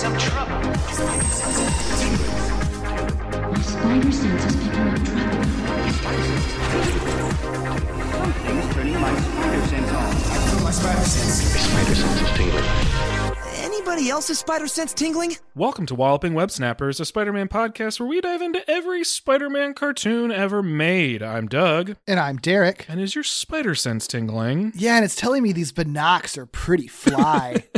Some trouble. My spider sense is picking up trouble. Something's turning my spider sense on. My spider sense. My spider sense is tingling. Anybody else's spider sense tingling? Welcome to Walloping Web Snappers, a Spider Man podcast where we dive into every Spider Man cartoon ever made. I'm Doug. And I'm Derek. And is your spider sense tingling? Yeah, and it's telling me these Binocs are pretty fly.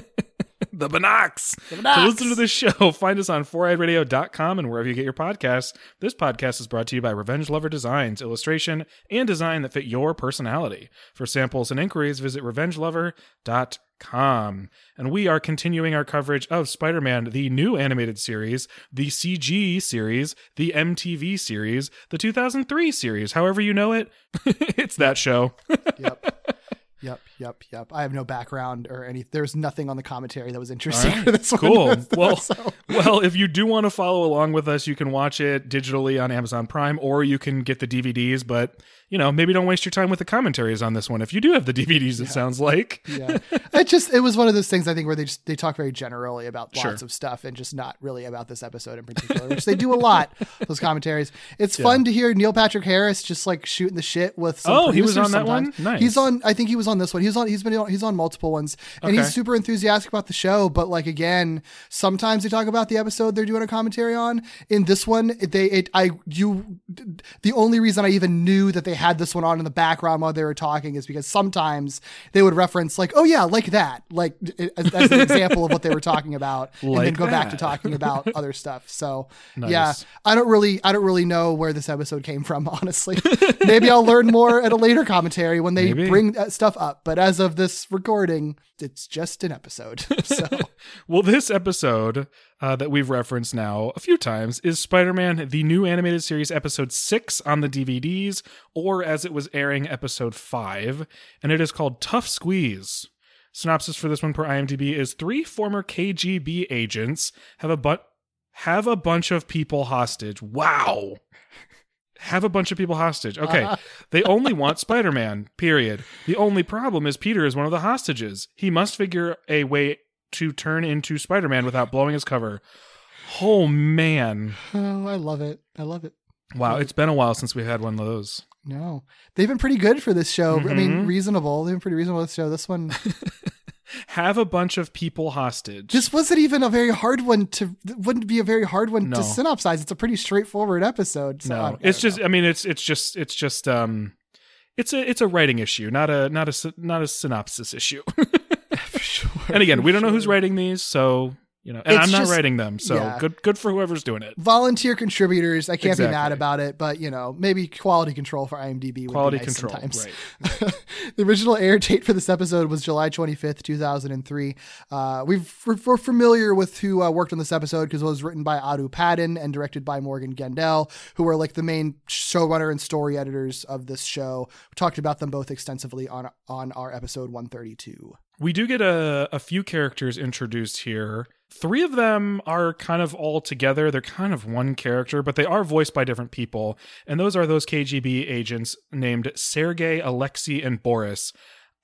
the. The To listen to this show, find us on foureyedradio.com and wherever you get your podcasts. This podcast is brought to you by Revenge Lover Designs, illustration and design that fit your personality. For samples and inquiries, visit revengelover.com. And we are continuing our coverage of Spider Man, the new animated series, the CG series, the MTV series, the 2003 series, however you know it. it's that show. yep. Yep, yep, yep. I have no background or any. There's nothing on the commentary that was interesting right. for this one. Cool. Well, So- well, if you do want to follow along with us, you can watch it digitally on Amazon Prime, or you can get the DVDs. But you know, maybe don't waste your time with the commentaries on this one. If you do have the DVDs, it sounds like. yeah, it just it was one of those things I think where they just they talk very generally about Sure. lots of stuff and just not really about this episode in particular, which they do a lot. Those commentaries. It's Yeah. fun to hear Neil Patrick Harris just like shooting the shit with. Some Oh, he was on that one? Nice. He's on. I think he was on this one. He's on. He's been. on- He's on multiple ones, and Okay. he's super enthusiastic about the show. But like again, sometimes they talk about the episode they're doing a commentary on. In this one, they it I you the only reason I even knew that they had this one on in the background while they were talking is because sometimes they would reference like, oh yeah, like that, like as, as an example of what they were talking about, and then Like go back to talking about other stuff. So Nice. yeah, I don't really I don't really know where this episode came from, honestly. Maybe I'll learn more at a later commentary when they Maybe. bring that stuff up. But as of this recording, it's just an episode. So Well, this episode uh, that we've referenced now a few times is Spider Man, the new animated series, episode six on the DVDs, or as it was airing, episode five, and it is called Tough Squeeze. Synopsis for this one per IMDb is three former KGB agents have a bu- have a bunch of people hostage. Wow. Have a bunch of people hostage. Okay. They only want Spider Man, period. The only problem is Peter is one of the hostages. He must figure a way to turn into Spider Man without blowing his cover. Oh, man. oh, I love it. I love it. Wow. It's been a while since we had one of those. No, they've been pretty good for this show. I mean, Mhm. reasonable. They've been pretty reasonable this show. This one, Have a bunch of people hostage. this wasn't even a very hard one to. Wouldn't be a very hard one No. to synopsize. It's a pretty straightforward episode. So no, I it's just. know. I mean, it's it's just it's just um, it's a it's a writing issue, not a not a not a synopsis issue. sure. and again, we don't know who's writing these, so you know, and It's I'm not just- writing them, so yeah. good good for whoever's doing it. volunteer contributors. I can't be mad about it, but you know, maybe quality control for IMDb. Would Quality be nice control, sometimes. right? the original air date for this episode was July 25th, 2003. Uh, we've, we're, we're familiar with who uh, worked on this episode because it was written by Audu Paden and directed by Morgan Gendel, who are like the main showrunner and story editors of this show. We talked about them both extensively on on our episode 132. We do get a, a few characters introduced here. Three of them are kind of all together. They're kind of one character, but they are voiced by different people. And those are those KGB agents named Sergei, Alexei, and Boris.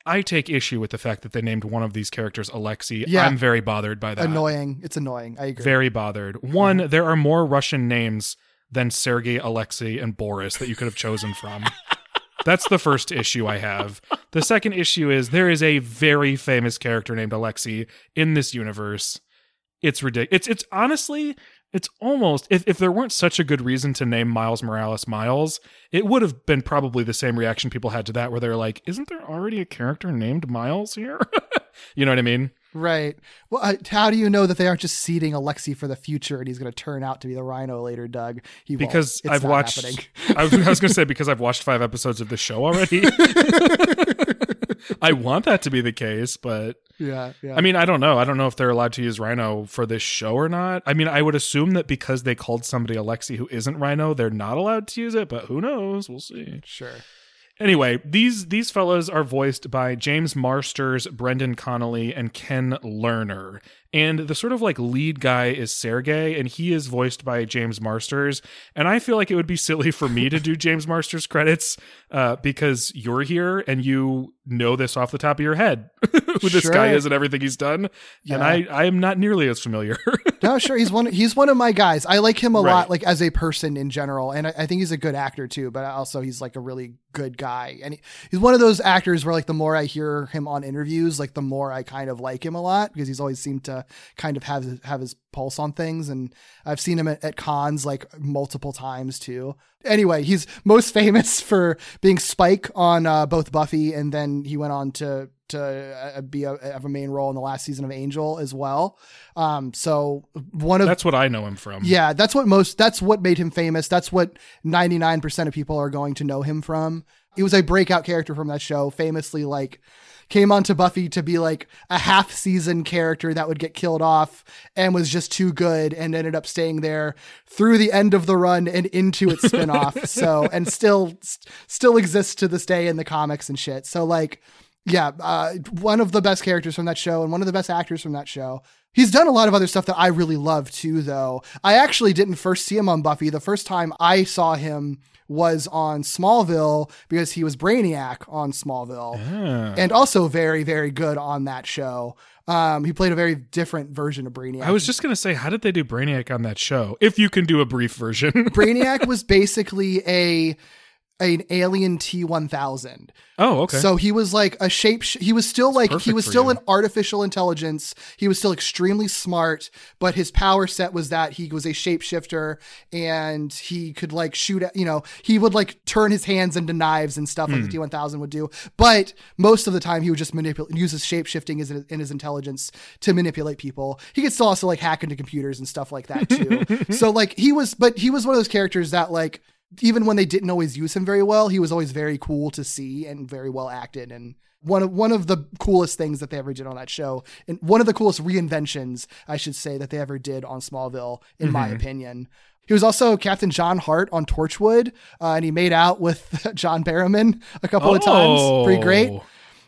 I take issue with the fact that they named one of these characters Alexei. Yeah. I'm very bothered by that. Annoying. It's annoying. I agree. Very bothered. One, there are more Russian names than Sergei, Alexei, and Boris that you could have chosen from. That's the first issue I have. The second issue is there is a very famous character named Alexei in this universe. It's ridiculous. It's it's honestly it's almost if, if there weren't such a good reason to name Miles Morales Miles, it would have been probably the same reaction people had to that where they're like, isn't there already a character named Miles here? you know what I mean? Right. Well, uh, how do you know that they aren't just seeding Alexi for the future and he's going to turn out to be the Rhino later, Doug? He because I've watched. I was, I was going to say because I've watched five episodes of the show already. I want that to be the case, but Yeah, yeah. I mean, I don't know. I don't know if they're allowed to use Rhino for this show or not. I mean, I would assume that because they called somebody Alexi who isn't Rhino, they're not allowed to use it, but who knows? We'll see. sure. Anyway, these these fellows are voiced by James Marsters, Brendan Connolly, and Ken Lerner. And the sort of like lead guy is Sergey, and he is voiced by James Marsters. And I feel like it would be silly for me to do James Marsters credits uh, because you're here and you know this off the top of your head who this guy is and everything he's done. And Yeah. I, I am not nearly as familiar. No, sure. He's one. He's one of my guys. I like him a Right. lot, like as a person in general, and I, I think he's a good actor too. But also, he's like a really good guy, and he, he's one of those actors where, like, the more I hear him on interviews, like the more I kind of like him a lot because he's always seemed to kind of have his- have his pulse on things, and I've seen him at, at cons like multiple times too. Anyway, he's most famous for being Spike on uh, both Buffy, and then he went on to to uh, be a, have a main role in the last season of Angel as well. Um, so one of That's what I know him from. yeah, that's what most that's what made him famous. That's what 99% of people are going to know him from. He was a breakout character from that show, famously like came onto Buffy to be like a half season character that would get killed off and was just too good and ended up staying there through the end of the run and into its spinoff. so and still st- still exists to this day in the comics and shit. So like yeah, uh, one of the best characters from that show and one of the best actors from that show. He's done a lot of other stuff that I really love too, though. I actually didn't first see him on Buffy. The first time I saw him was on Smallville because he was Brainiac on Smallville Ah. and also very, very good on that show. Um, he played a very different version of Brainiac. I was just going to say, how did they do Brainiac on that show? If you can do a brief version. Brainiac was basically a an alien T1000. oh, okay. So he was like a shape. He was still like he was still you. an artificial intelligence. He was still extremely smart, but his power set was that he was a shapeshifter and he could like shoot. at- You know, he would like turn his hands into knives and stuff like Hmm. the T one thousand would do. But most of the time, he would just manipulate, use his shapeshifting as in his intelligence to manipulate people. He could still also like hack into computers and stuff like that too. so like he was, but he was one of those characters that like even when they didn't always use him very well, he was always very cool to see and very well acted. And one of one of the coolest things that they ever did on that show, and one of the coolest reinventions, I should say, that they ever did on Smallville, in my opinion. He was also Captain John Hart on Torchwood, uh, and he made out with John Barrowman a couple of times. Pretty great. Oh.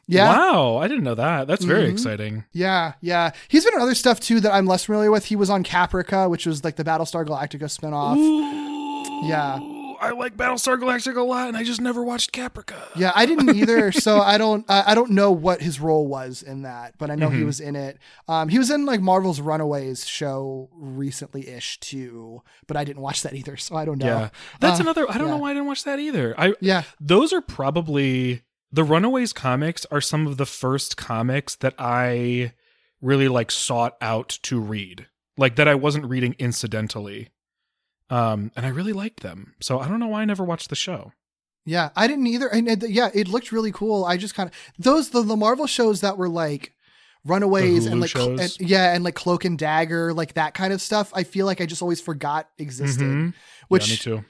Yeah. Wow, I didn't know that. That's very Mhm. exciting. Yeah, yeah. He's been in other stuff too that I'm less familiar with. He was on Caprica, which was like the Battlestar Galactica spinoff. Yeah. I like Battlestar Galactic a lot, and I just never watched Caprica. Yeah, I didn't either, so I don't I don't know what his role was in that, but I know he Mhm. was in it. Um, he was in like Marvel's Runaways show recently ish too, but I didn't watch that either, so I don't know. Yeah, that's Uh, another. I don't yeah. know why I didn't watch that either. I Yeah, those are probably the Runaways comics are some of the first comics that I really like sought out to read, like that I wasn't reading incidentally. Um, and I really liked them. So I don't know why I never watched the show. yeah, I didn't either. And yeah, it looked really cool. I just kind of those the, the Marvel shows that were like Runaways and like cl- and- yeah, and like Cloak and Dagger, like that kind of stuff. I feel like I just always forgot existed, Mhm. which yeah,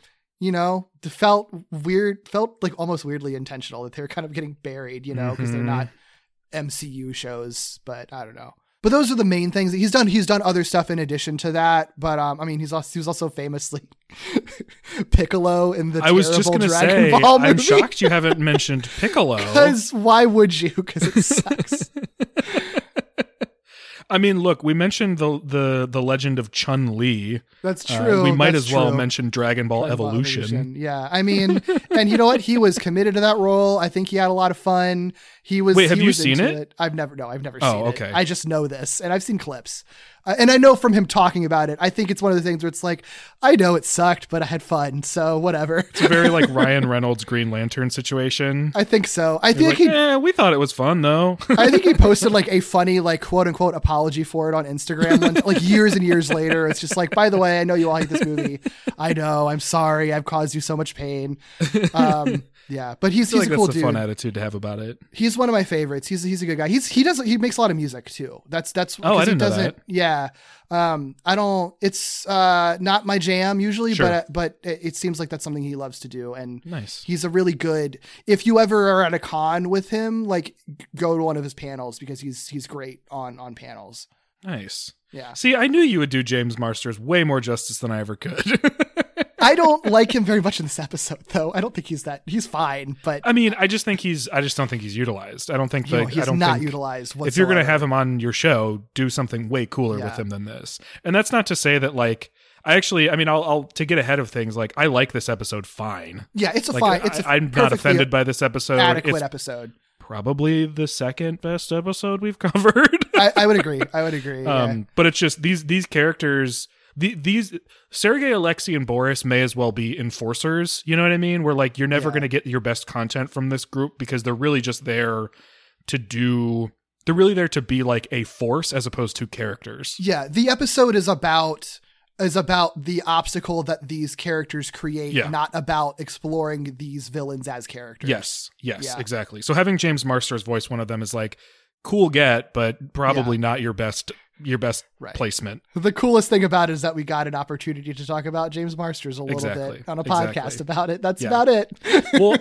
you know, felt weird, felt like almost weirdly intentional that they were kind of getting buried, you know, because they're Mhm. not MCU shows, but I don't know. But those are the main things that he's done. He's done other stuff in addition to that, but um, I mean, he's also he was also famously Piccolo in the I was just gonna Dragon say, Ball movie. I'm shocked you haven't mentioned Piccolo. Because why would you? Because it sucks. I mean, look, we mentioned the the the legend of Chun Li. That's Uh, true. we might That's as well true. mention Dragon Ball Dragon Ball Evolution. Yeah, I mean, and you know what? He was committed to that role. I think he had a lot of fun. He was. Wait, have you seen into it? I've never. No, I've never Oh, seen okay. it. I just know this, and I've seen clips, uh, and I know from him talking about it. I think it's one of the things where it's like, I know it sucked, but I had fun, so whatever. It's a very like Ryan Reynolds Green Lantern situation. I think so. I think like, he. eh, we thought it was fun though. I think he posted like a funny, like quote unquote apology for it on Instagram, one- like years and years later. It's just like, by the way, I know you all hate this movie. I know. I'm sorry. I've caused you so much pain. Um, Yeah, but he's he's like a cool that's a dude. fun attitude to have about it. He's one of my favorites. He's he's a good guy. He's he does he makes a lot of music too. That's that's Oh, I didn't he know that. Yeah, um, I don't. It's uh not my jam usually, Sure. but but it, it seems like that's something he loves to do, and Nice. he's a really good. If you ever are at a con with him, like go to one of his panels because he's he's great on on panels. Nice. Yeah, See, I knew you would do James Marsters way more justice than I ever could. I don't like him very much in this episode though. I don't think he's that. He's fine, but I mean, I just think he's. I just don't think he's utilized. I don't think know, like I he's don't not think, utilized. If you're going to have him on your show, do something way cooler with him than this. And that's not to say that like I actually. I mean, I'll, I'll to get ahead of things. Like I like this episode fine. yeah, it's a Like fine. It's a I, am not offended by this episode. adequate It's episode. probably the second best episode we've covered. I, I would agree. I would agree. yeah. Um, but it's just these these characters. The, these Sergey, Alexei, and Boris may as well be enforcers. You know what I mean? Where like you're never Yeah. going to get your best content from this group because they're really just there to do. They're really there to be like a force as opposed to characters. Yeah, the episode is about is about the obstacle that these characters create, Yeah. not about exploring these villains as characters. Yes, yes, Yeah. exactly. So having James Marsters voice one of them is like cool get, but probably not your best your best Right. placement. The coolest thing about it is that we got an opportunity to talk about James Marsters a little Exactly. bit on a Exactly. podcast about it. That's Yeah. about it. well,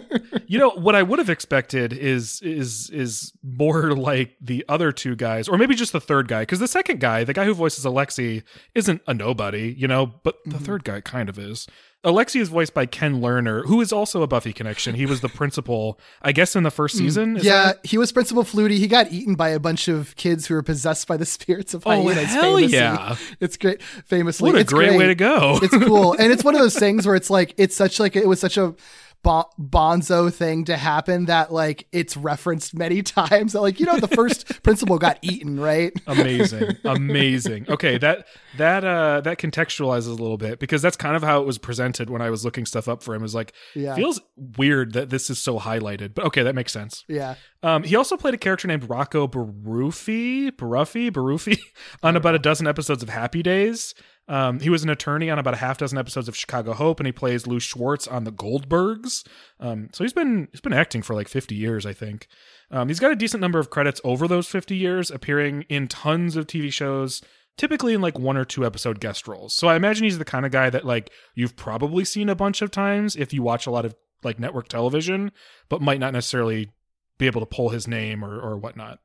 you know what I would have expected is is is more like the other two guys, or maybe just the third guy, because the second guy, the guy who voices Alexi, isn't a nobody, you know, but the Mm-hmm. third guy kind of is. Alexi is voiced by Ken Lerner, who is also a Buffy connection. He was the principal, I guess, in the first season. Is Mm, yeah, that- he was Principal Flutie. He got eaten by a bunch of kids who were possessed by the spirits of Oh, hyenas. hell famously. yeah. It's great. Famously, what a It's great, way to go! it's cool and it's one of those things where it's like it's such like it was such a bon- bonzo thing to happen that like it's referenced many times. Like you know the first principal got eaten right? Amazing. Amazing. Okay that that uh that contextualizes a little bit because that's kind of how it was presented when i was looking stuff up for him. It was like Yeah. feels weird that this is so highlighted but okay that makes sense. Yeah. Um he also played a character named rocco Baruffi, Baruffi, Baruffi, on about a dozen episodes of happy days um, he was an attorney on about a half dozen episodes of Chicago Hope, and he plays Lou Schwartz on The Goldbergs. Um, so he's been he's been acting for like fifty years, I think. Um, he's got a decent number of credits over those 50 years, appearing in tons of TV shows, typically in like one or two episode guest roles. So I imagine he's the kind of guy that like you've probably seen a bunch of times if you watch a lot of like network television, but might not necessarily be able to pull his name or, or whatnot.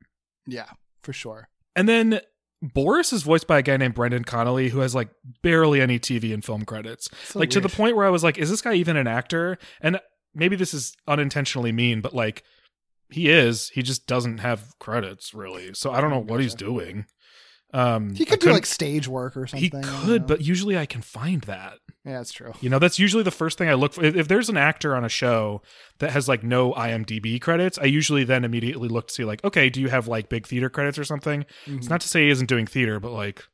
yeah for sure And then Boris is voiced by a guy named Brendan Connolly who has like barely any TV and film credits. So like to the point where I was like, is this guy even an actor? And maybe this is unintentionally mean, but like he is. He just doesn't have credits really. So I don't know what he's doing. Um he could do like stage work or something he could, know. but usually I can find that. yeah that's true You know, that's usually the first thing I look for. If, if there's an actor on a show that has like no IMDb credits, I usually then immediately look to see like, okay, do you have like big theater credits or something? Mm-hmm. It's not to say he isn't doing theater, but like,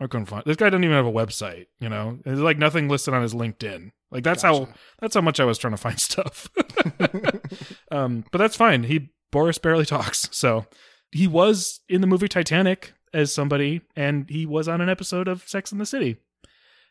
I couldn't find this guy. Doesn't even have a website. You know, there's like nothing listed on his LinkedIn. Like that's how that's how much I was trying to find stuff. um, but that's fine. He Boris barely talks, so he was in the movie Titanic as somebody, and he was on an episode of Sex in the City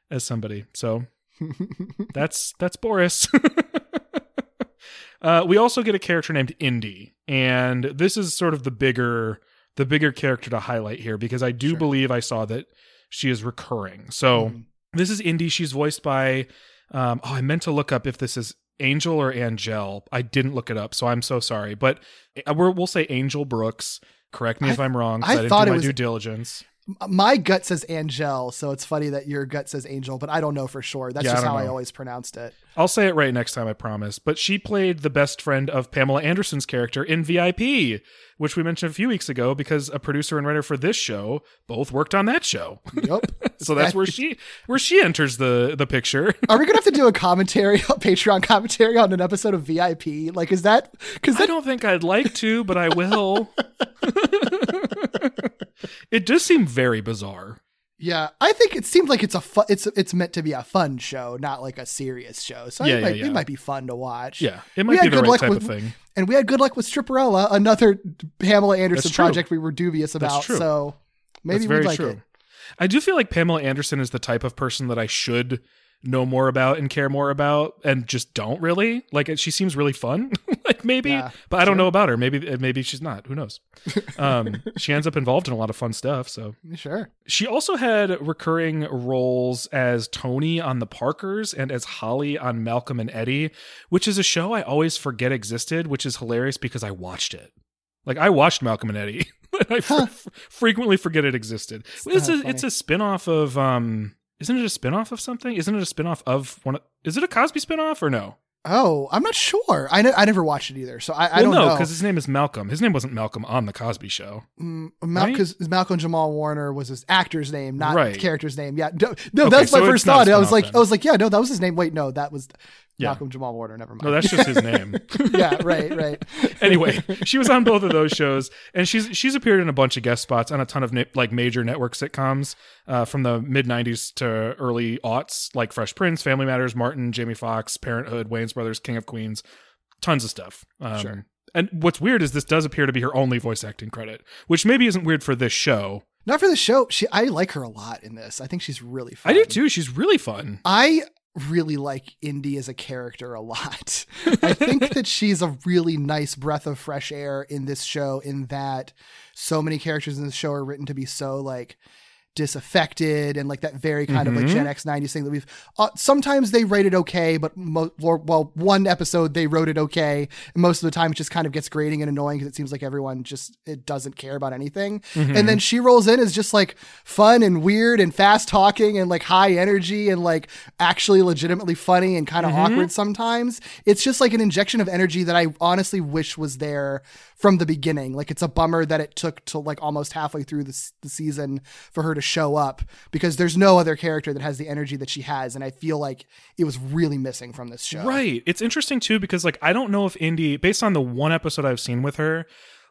as somebody. So that's that's Boris. uh, we also get a character named Indy, and this is sort of the bigger the bigger character to highlight here because I do Sure. believe I saw that she is recurring. So Mhm. this is Indy. She's voiced by. Um, oh, I meant to look up if this is Angel or Angel. I didn't look it up, so I'm so sorry. But uh, we're, we'll say Angelle Brooks. Correct me I- if I'm wrong. I I, didn't thought do it my was- due diligence. My gut says Angel, so it's funny that your gut says Angel, but I don't know for sure. That's Yeah, just don't how I always pronounced it. I'll say it right next time, I promise. But she played the best friend of Pamela Anderson's character in VIP, which we mentioned a few weeks ago because a producer and writer for this show both worked on that show. Yep. so that's where she where she enters the the picture. Are we gonna have to do a commentary, a Patreon commentary on an episode of VIP? Like, is that because I don't think I'd like to, but I will. it does seem very bizarre. Yeah, I think it seems like it's a fu- it's it's meant to be a fun show, not like a serious show. So Yeah, it, might, yeah. it might be fun to watch. Yeah, it We might be had the good right type with- of thing. and we had good luck with Stripperella, another Pamela Anderson project we were dubious That's about. true. So maybe That's we'd like true. it. I do feel like Pamela Anderson is the type of person that I should know more about and care more about and just don't really like she seems really fun like maybe Yeah, but i don't know about her maybe maybe she's not who knows um she ends up involved in a lot of fun stuff so Sure. she also had recurring roles as Tony on The Parkers and as Holly on Malcolm and Eddie, which is a show I always forget existed, which is hilarious because I watched it. Like I watched Malcolm and Eddie. I f- frequently forget it existed. It's a, funny. it's a spin-off of um isn't it a spin-off of something? Isn't it a spin-off of one of, is it a Cosby spin-off or no? Oh, I'm not sure. I, ne- I never watched it either, so I, I don't no, know. because his name is Malcolm. His name wasn't Malcolm on the Cosby show. Mm, Mal- Right? 'cause Malcolm Jamal Warner was his actor's name, not Right. the character's name. Yeah, no, no Okay, that's my first it's not a thought. I was like, then. I was like, yeah, no, that was his name. Wait, no, that was Yeah. Malcolm Jamal Warner. Never mind. No, that's just his name. yeah, right, right. anyway, she was on both of those shows, and she's she's appeared in a bunch of guest spots on a ton of na- like major network sitcoms uh, from the mid '90s to early aughts, like Fresh Prince, Family Matters, Martin, Jamie Foxx, Parenthood, Wayans Brothers, King of Queens, tons of stuff. Um, Sure. And what's weird is this does appear to be her only voice acting credit, which maybe isn't weird for this show. Not for the show. She, I like her a lot in this. I think she's really fun. I do too. She's really fun. I really like Indy as a character a lot. I think that she's a really nice breath of fresh air in this show, in that so many characters in the show are written to be so like disaffected and like that very kind of like Mhm. Gen X 90s thing that we've uh, sometimes they write it okay, but mo- or- well, one episode they wrote it okay. And most of the time it just kind of gets grating and annoying because it seems like everyone just it doesn't care about anything. And then she rolls in as just like fun and weird and fast talking and like high energy and like actually legitimately funny and kind of awkward sometimes. It's just like an injection of energy that I honestly wish was there from the beginning. Like it's a bummer that it took till like almost halfway through the, the season for her to show up because there's no other character that has the energy that she has. And I feel like it was really missing from this show. Right. It's interesting too because like I don't know if Indy, based on the one episode I've seen with her,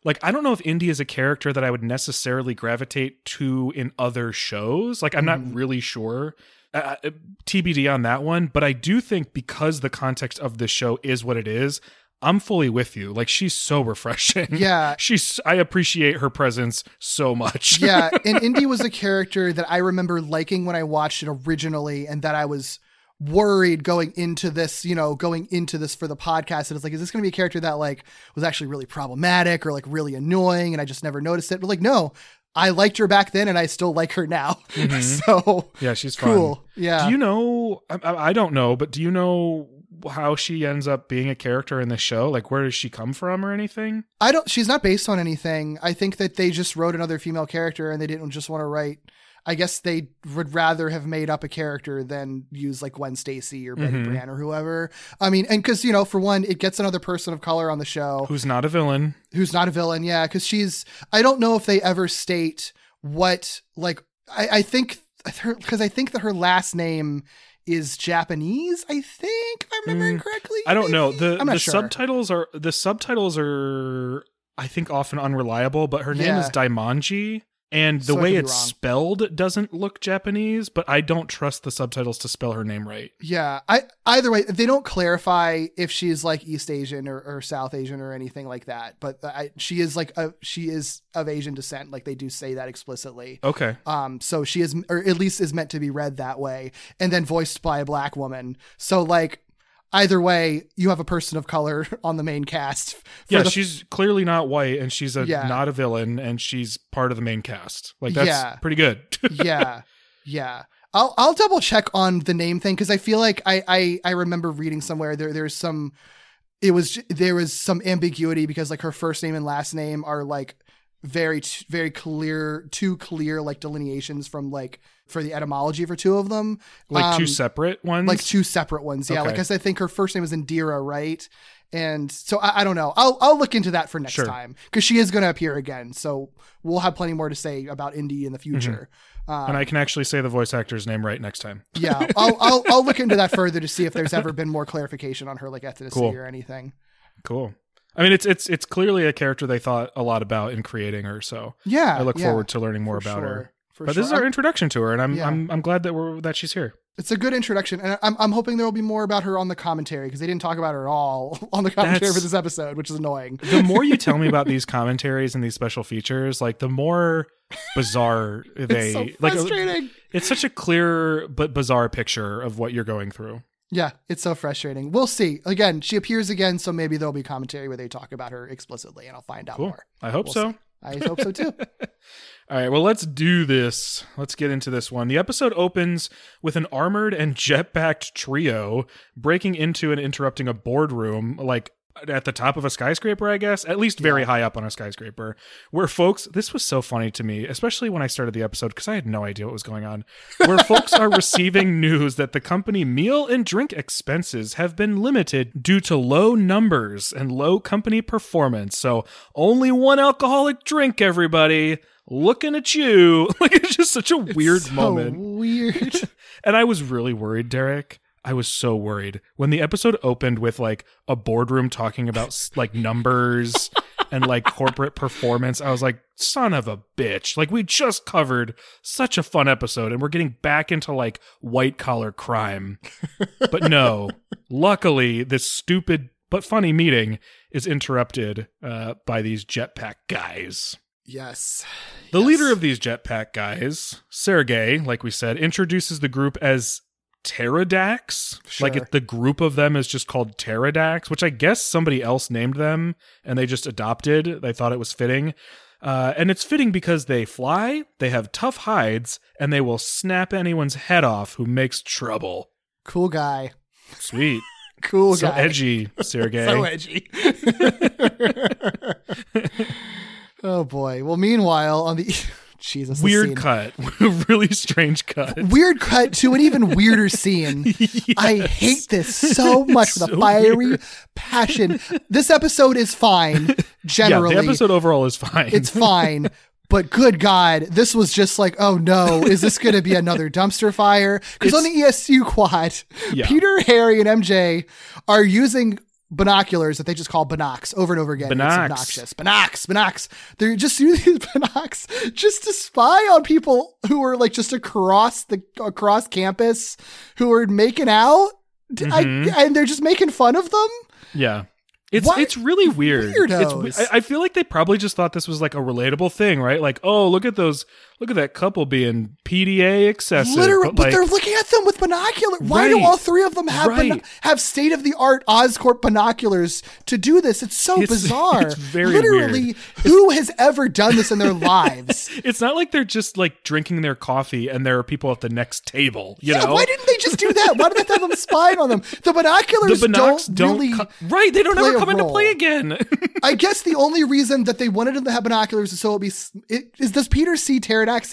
like I don't know if Indy is a character that I would necessarily gravitate to in other shows. Like I'm Mm-hmm. not really sure. Uh, uh, TBD on that one, but I do think because the context of this show is what it is, I'm fully with you. Like she's so refreshing. Yeah. she's. I appreciate her presence so much. yeah, and Indy was a character that I remember liking when I watched it originally, and that I was worried going into this, you know, going into this for the podcast. And it's like, is this going to be a character that like was actually really problematic or like really annoying, and I just never noticed it? But like, no, I liked her back then, and I still like her now. Mm-hmm. so yeah, she's fun. cool. Yeah. Do you know? I I don't know, but do you know how she ends up being a character in the show? Like, where does she come from or anything? I don't. She's not based on anything. I think that they just wrote another female character, and they didn't just want to write. I guess they would rather have made up a character than use like Gwen Stacy or Betty Mhm. Brant or whoever. I mean, and because you know, for one, it gets another person of color on the show Who's not a villain? who's not a villain. Yeah, because she's. I don't know if they ever state what like. I, I think because I think that her last name is Japanese. I think if I'm remembering Mm, correctly. I don't know. the I'm not The sure. subtitles are the subtitles are I think often unreliable, but her name Yeah. is Daimonji. And the So way it's spelled doesn't look Japanese, but I don't trust the subtitles to spell her name right. Yeah, I either way they don't clarify if she's like East Asian or, or South Asian or anything like that. But I, she is like a, she is of Asian descent. Like they do say that explicitly. Okay. Um, so she is, or at least is meant to be read that way, and then voiced by a black woman. So like either way, you have a person of color on the main cast. Yeah, the- she's clearly not white and she's a Yeah. not a villain and she's part of the main cast. Like that's Yeah. pretty good. yeah, yeah. I'll I'll double check on the name thing because I feel like I, I I remember reading somewhere there there's some it was there was some ambiguity because like her first name and last name are like very t- very clear two clear like delineations from like for the etymology for two of them like two Um, separate ones. like two separate ones yeah Okay. like 'cause I think her first name is Indira right and so I, I don't know I'll I'll look into that for next Sure. time because she is going to appear again so we'll have plenty more to say about Indy in the future um, and I can actually say the voice actor's name right next time. yeah, I'll, I'll I'll look into that further to see if there's ever been more clarification on her like ethnicity Cool. or anything. Cool. I mean, it's it's it's clearly a character they thought a lot about in creating her. So Yeah, I look yeah, forward to learning more about her. sure, for But sure. this is our introduction to her, and I'm Yeah. I'm I'm glad that we're that she's here. It's a good introduction, and I'm I'm hoping there will be more about her on the commentary because they didn't talk about her at all on the commentary That's- for this episode, which is annoying. the more you tell me about these commentaries and these special features, like the more bizarre they It's so like. Uh, it's such a clear but bizarre picture of what you're going through. Yeah, it's so frustrating. We'll see. Again, she appears again, so maybe there'll be commentary where they talk about her explicitly, and I'll find out Cool. more. I hope We'll so. see. I hope so too. All right, well, let's do this. Let's get into this one. The episode opens with an armored and jet-backed trio breaking into and interrupting a boardroom, like at the top of a skyscraper, I guess, at least very high up on a skyscraper, where folks, this was so funny to me, especially when I started the episode because I had no idea what was going on, where folks are receiving news that the company meal and drink expenses have been limited due to low numbers and low company performance. So only one alcoholic drink, everybody. Looking at you. Like, it's just such a weird So moment. Weird. And I was really worried, Derek. I was so worried when the episode opened with like a boardroom talking about like numbers and like corporate performance. I was like, son of a bitch. Like, we just covered such a fun episode and we're getting back into like white collar crime. But no, luckily, this stupid but funny meeting is interrupted uh, by these jetpack guys. yes. The Yes. leader of these jetpack guys, Sergey, like we said, introduces the group as Pterodax. Like it, the group of them is just called Pterodax, which I guess somebody else named them and they just adopted. They thought it was fitting. Uh, and it's fitting because they fly, they have tough hides, and they will snap anyone's head off who makes trouble. cool guy. Sweet. Cool so guy. edgy, Sergey. So edgy. oh boy. Well, meanwhile, on the Jesus, Weird cut. really strange cut. Weird cut to an even weirder scene. I hate this so much with a fiery weird. passion. This episode is fine generally. Yeah, the episode overall is fine. it's fine. But good God, this was just like, oh no, is this going to be another dumpster fire? Because on the ESU quad, Yeah. Peter, Harry, and MJ are using binoculars that they just call binocs over and over again. Binocs. It's obnoxious. Binocs, binocs. They're just using these binocs just to spy on people who are like just across the across campus who are making out. I, Mhm. and they're just making fun of them. Yeah. It's What it's really weird. weirdos. It's, I, I feel like they probably just thought this was like a relatable thing, right? Like, oh, look at those, look at that couple being PDA excessive. Literally, but, like, they're looking at them with binoculars. Why do all three of them have Right. have state of the art Oscorp binoculars to do this? It's so It's- bizarre. it's very Literally, weird. who has ever done this in their lives? it's not like they're just like drinking their coffee and there are people at the next table. You yeah, know, why didn't they just do that? Why did they have them spying on them? The binoculars the binocs don't, really. co- right. They don't ever come into play again. I guess the only reason that they wanted them to have binoculars is so it be it, is does Peter see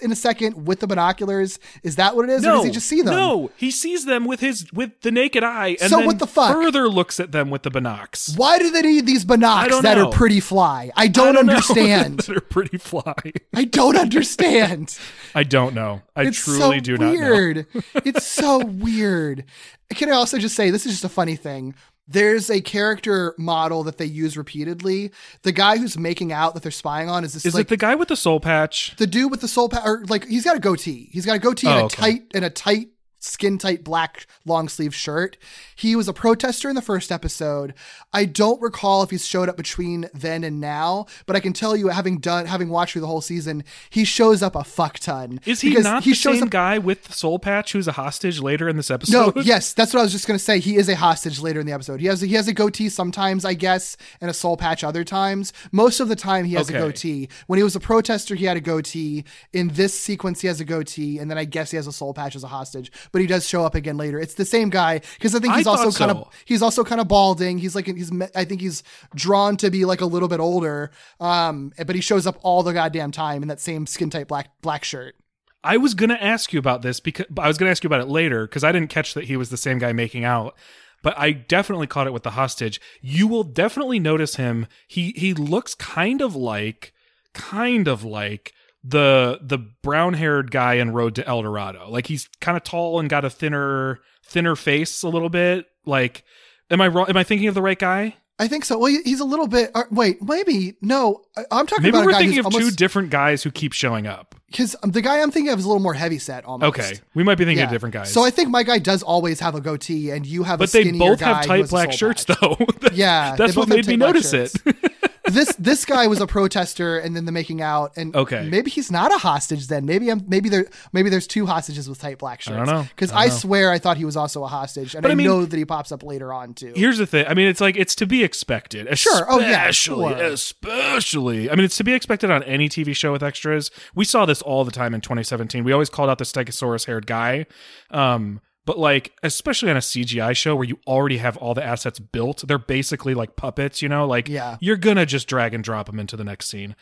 In a second with the binoculars? Is that what it is, or does he just see them? No, he sees them with his with the naked eye, and So then what the fuck? further looks at them with the binocs. Why do they need these binocs that know. are pretty fly? I I don't, don't know. understand. that are pretty fly. I don't understand. I don't know. I it's truly so do not know. weird. it's so weird. Can I also just say this is just a funny thing? There's a character model that they use repeatedly. The guy who's making out that they're spying on is this Is like it the guy with the soul patch? the dude with the soul patch, or like he's got a goatee. He's got a goatee and Oh, a okay. tight and a tight skin tight black long sleeve shirt. He was a protester in the first episode. I don't recall if he's showed up between then and now, but I can tell you having done having watched through the whole season, he shows up a fuck ton. Is he not he the shows same up guy with the soul patch who's a hostage later in this episode? no, yes, that's what I was just gonna say. He is a hostage later in the episode. He has a, he has a goatee sometimes, I guess, and a soul patch other times. Most of the time, he has Okay. a goatee. When he was a protester, he had a goatee. In this sequence, he has a goatee, and then I guess he has a soul patch as a hostage. But he does show up again later. It's the same guy because I think I he's also thought kind so. of he's also kind of balding. He's like he's I think he's drawn to be like a little bit older. Um, but he shows up all the goddamn time in that same skin tight black black shirt. I was gonna ask you about this because I was gonna ask you about it later because I didn't catch that he was the same guy making out. But I definitely caught it with the hostage. You will definitely notice him. He he looks kind of like, kind of like the the brown haired guy in Road to El Dorado. Like he's kind of tall and got a thinner thinner face a little bit. Like, am I wrong? Am I thinking of the right guy? I think so. Well, he's a little bit. Uh, wait, maybe no. I'm talking Maybe about we're guy thinking of almost. two different guys who keep showing up. because the guy I'm thinking of is a little more heavy set almost. Okay, we might be thinking Yeah. of different guys. So I think my guy does always have a goatee, and you have a but they both guy have tight black shirts, though. Yeah, that's what made me notice shirts. it. This this guy was a protester and then the making out and Okay. maybe he's not a hostage then maybe I'm maybe there maybe there's two hostages with tight black shirts I don't know. because I I, swear I thought he was also a hostage and But I, I mean- know that he pops up later on too Here's the thing. I mean, it's like it's to be expected. Sure. Oh, yeah, Especially, sure. especially. I mean, it's to be expected on any TV show with extras. We saw this all the time in 2017. We always called out the Stegosaurus-haired guy. Um, but like, especially on a CGI show where you already have all the assets built, they're basically like puppets. You know, like Yeah. you're gonna just drag and drop them into the next scene.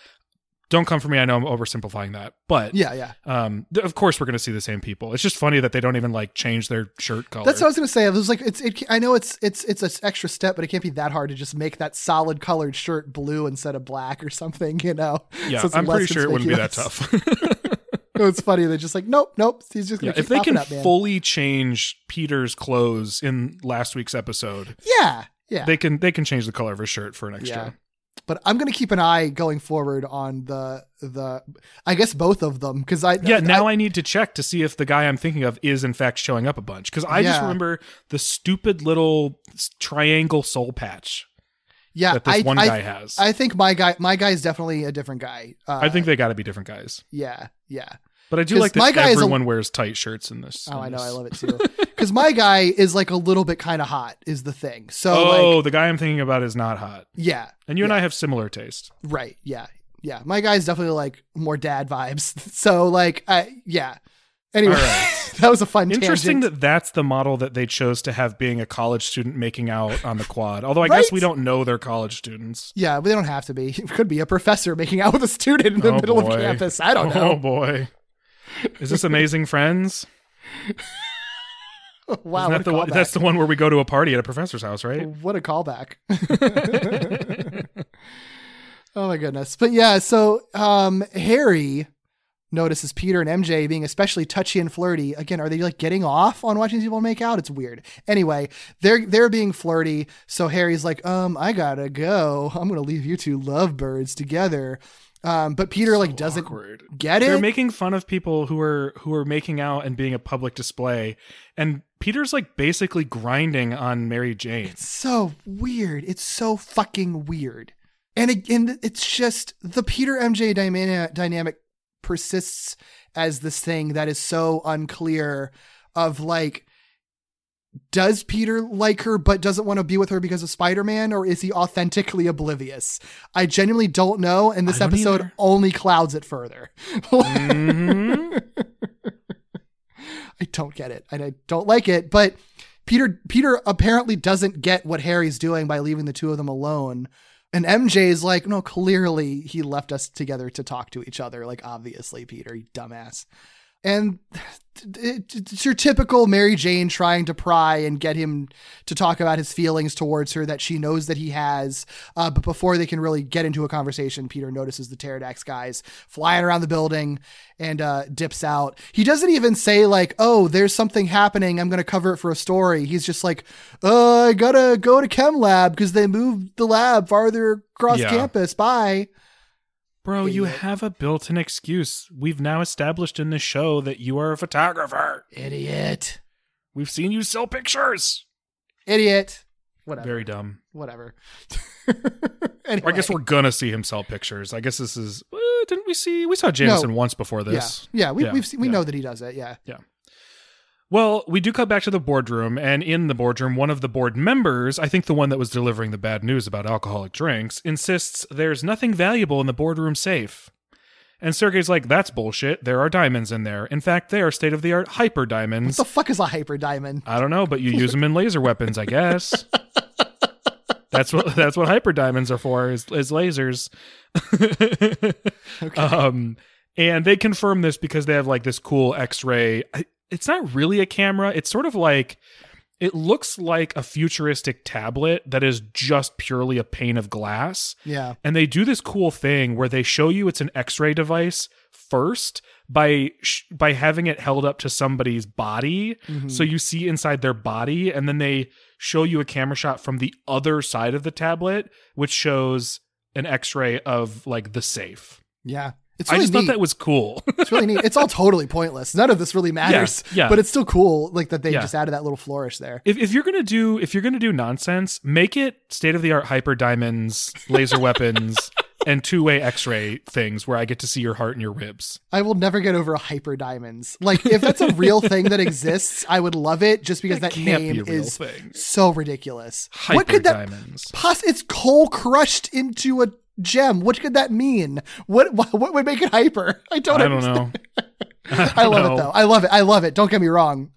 Don't come for me. I know I'm oversimplifying that, but yeah yeah um, th- of course we're gonna see the same people. It's just funny that they don't even like change their shirt color. that's what I was gonna say. I was like, it's it. I know it's it's it's an extra step, but it can't be that hard to just make that solid colored shirt blue instead of black or something. You know? yeah, So I'm pretty sure it wouldn't be that conspicuous. it's funny. They're just like, nope, nope. He's just gonna if keep they can up, fully change Peter's clothes in last week's episode, yeah, yeah. they can they can change the color of his shirt for an extra. Yeah. But I'm gonna keep an eye going forward on the the I guess both of them because I Yeah, now I, need to check to see if the guy I'm thinking of is in fact showing up a bunch because I just remember the stupid little triangle soul patch yeah that this I, one I, guy has. I, I think my guy my guy is definitely a different guy. Uh, think they got to be different guys, yeah yeah. But I do like that my guy is a- everyone wears tight shirts in this. Oh, in I know, this. I love it too. Because my guy is like a little bit kind of hot is the thing. So Oh, like the guy I'm thinking about is not hot, yeah, and you and. I have similar taste. right yeah yeah. My guy's definitely like more dad vibes. So like I yeah. Anyway, right. that was a fun Interesting tangent. that that's the model that they chose to have being a college student making out on the quad. Although I guess we don't know they're college students. yeah, but they don't have to be. It could be a professor making out with a student in the Oh, middle boy. of campus. I don't oh, know. Oh boy. Is this Amazing Friends? wow, that the one, that's the one where we go to a party at a professor's house, right? What a callback. oh my goodness. But yeah, so um Harry notices Peter and MJ being especially touchy and flirty. Again, are they like getting off on watching people make out? It's weird. Anyway, they're they're being flirty, so Harry's like, "Um, I got to go. I'm going to leave you two lovebirds together." Um, but Peter like doesn't Awkward. get it. They're making fun of people who are who are making out and being a public display, and Peter's like basically grinding on Mary Jane. It's so weird. It's so fucking weird. And again, it's just the Peter MJ dyna- dynamic persists as this thing that is so unclear of like does Peter like her but doesn't want to be with her because of Spider-Man or is he authentically oblivious? I genuinely don't know and this episode either. only clouds it further. Mhm. I don't get it and I don't like it, but Peter Peter apparently doesn't get what Harry's doing by leaving the two of them alone. And MJ is like, no, clearly he left us together to talk to each other. Like, obviously, Peter, you dumbass. And it's your typical Mary Jane trying to pry and get him to talk about his feelings towards her that she knows that he has. Uh, but before they can really get into a conversation, Peter notices the Pterodax guys flying around the building and uh, dips out. He doesn't even say, like, oh, there's something happening. I'm going to cover it for a story. He's just like, uh, I got to go to Chem Lab because they moved the lab farther across Yeah. campus. Bye. Bro, you have a built-in excuse. We've now established in this show that you are a photographer. Idiot. We've seen you sell pictures. Idiot. Whatever. Very dumb. Whatever. Or I guess we're gonna see him sell pictures. I guess this is. Uh, didn't we see? We saw Jameson once before this. Yeah, yeah, we, Yeah, we've seen, we yeah. know that he does it. Yeah, yeah, Well, we do cut back to the boardroom, and in the boardroom, one of the board members, I think the one that was delivering the bad news about alcoholic drinks, insists there's nothing valuable in the boardroom safe. And Sergey's like, that's bullshit. There are diamonds in there. In fact, they are state of the art hyper diamonds. What the fuck is a hyper diamond? I don't know, but you use them in laser weapons, I guess. That's what that's what hyper diamonds are for is, is lasers. Um, and they confirm this because they have like this cool X-ray. I- It's not really a camera. It's sort of like it looks like a futuristic tablet that is just purely a pane of glass. Yeah, And they do this cool thing where they show you it's an X-ray device first by sh- by having it held up to somebody's body, Mm-hmm. so you see inside their body, and then they show you a camera shot from the other side of the tablet, which shows an X-ray of like the safe. yeah. It's I just neat. thought that was cool. It's really neat. It's all totally pointless. None of this really matters. yeah. But it's still cool, like that they Yeah. just added that little flourish there. if, if you're gonna do if you're gonna do nonsense, make it state of the art hyper diamonds, laser weapons, and two way X ray things where I get to see your heart and your ribs. I will never get over hyper diamonds. Like if that's a real thing that exists, I would love it just because That that, name be is thing. so ridiculous. Hyper what could that diamonds. it's coal crushed into a gem. What could that mean? What what, would make it hyper? I don't I don't know. I love know. it though. I love it. I love it. Don't get me wrong.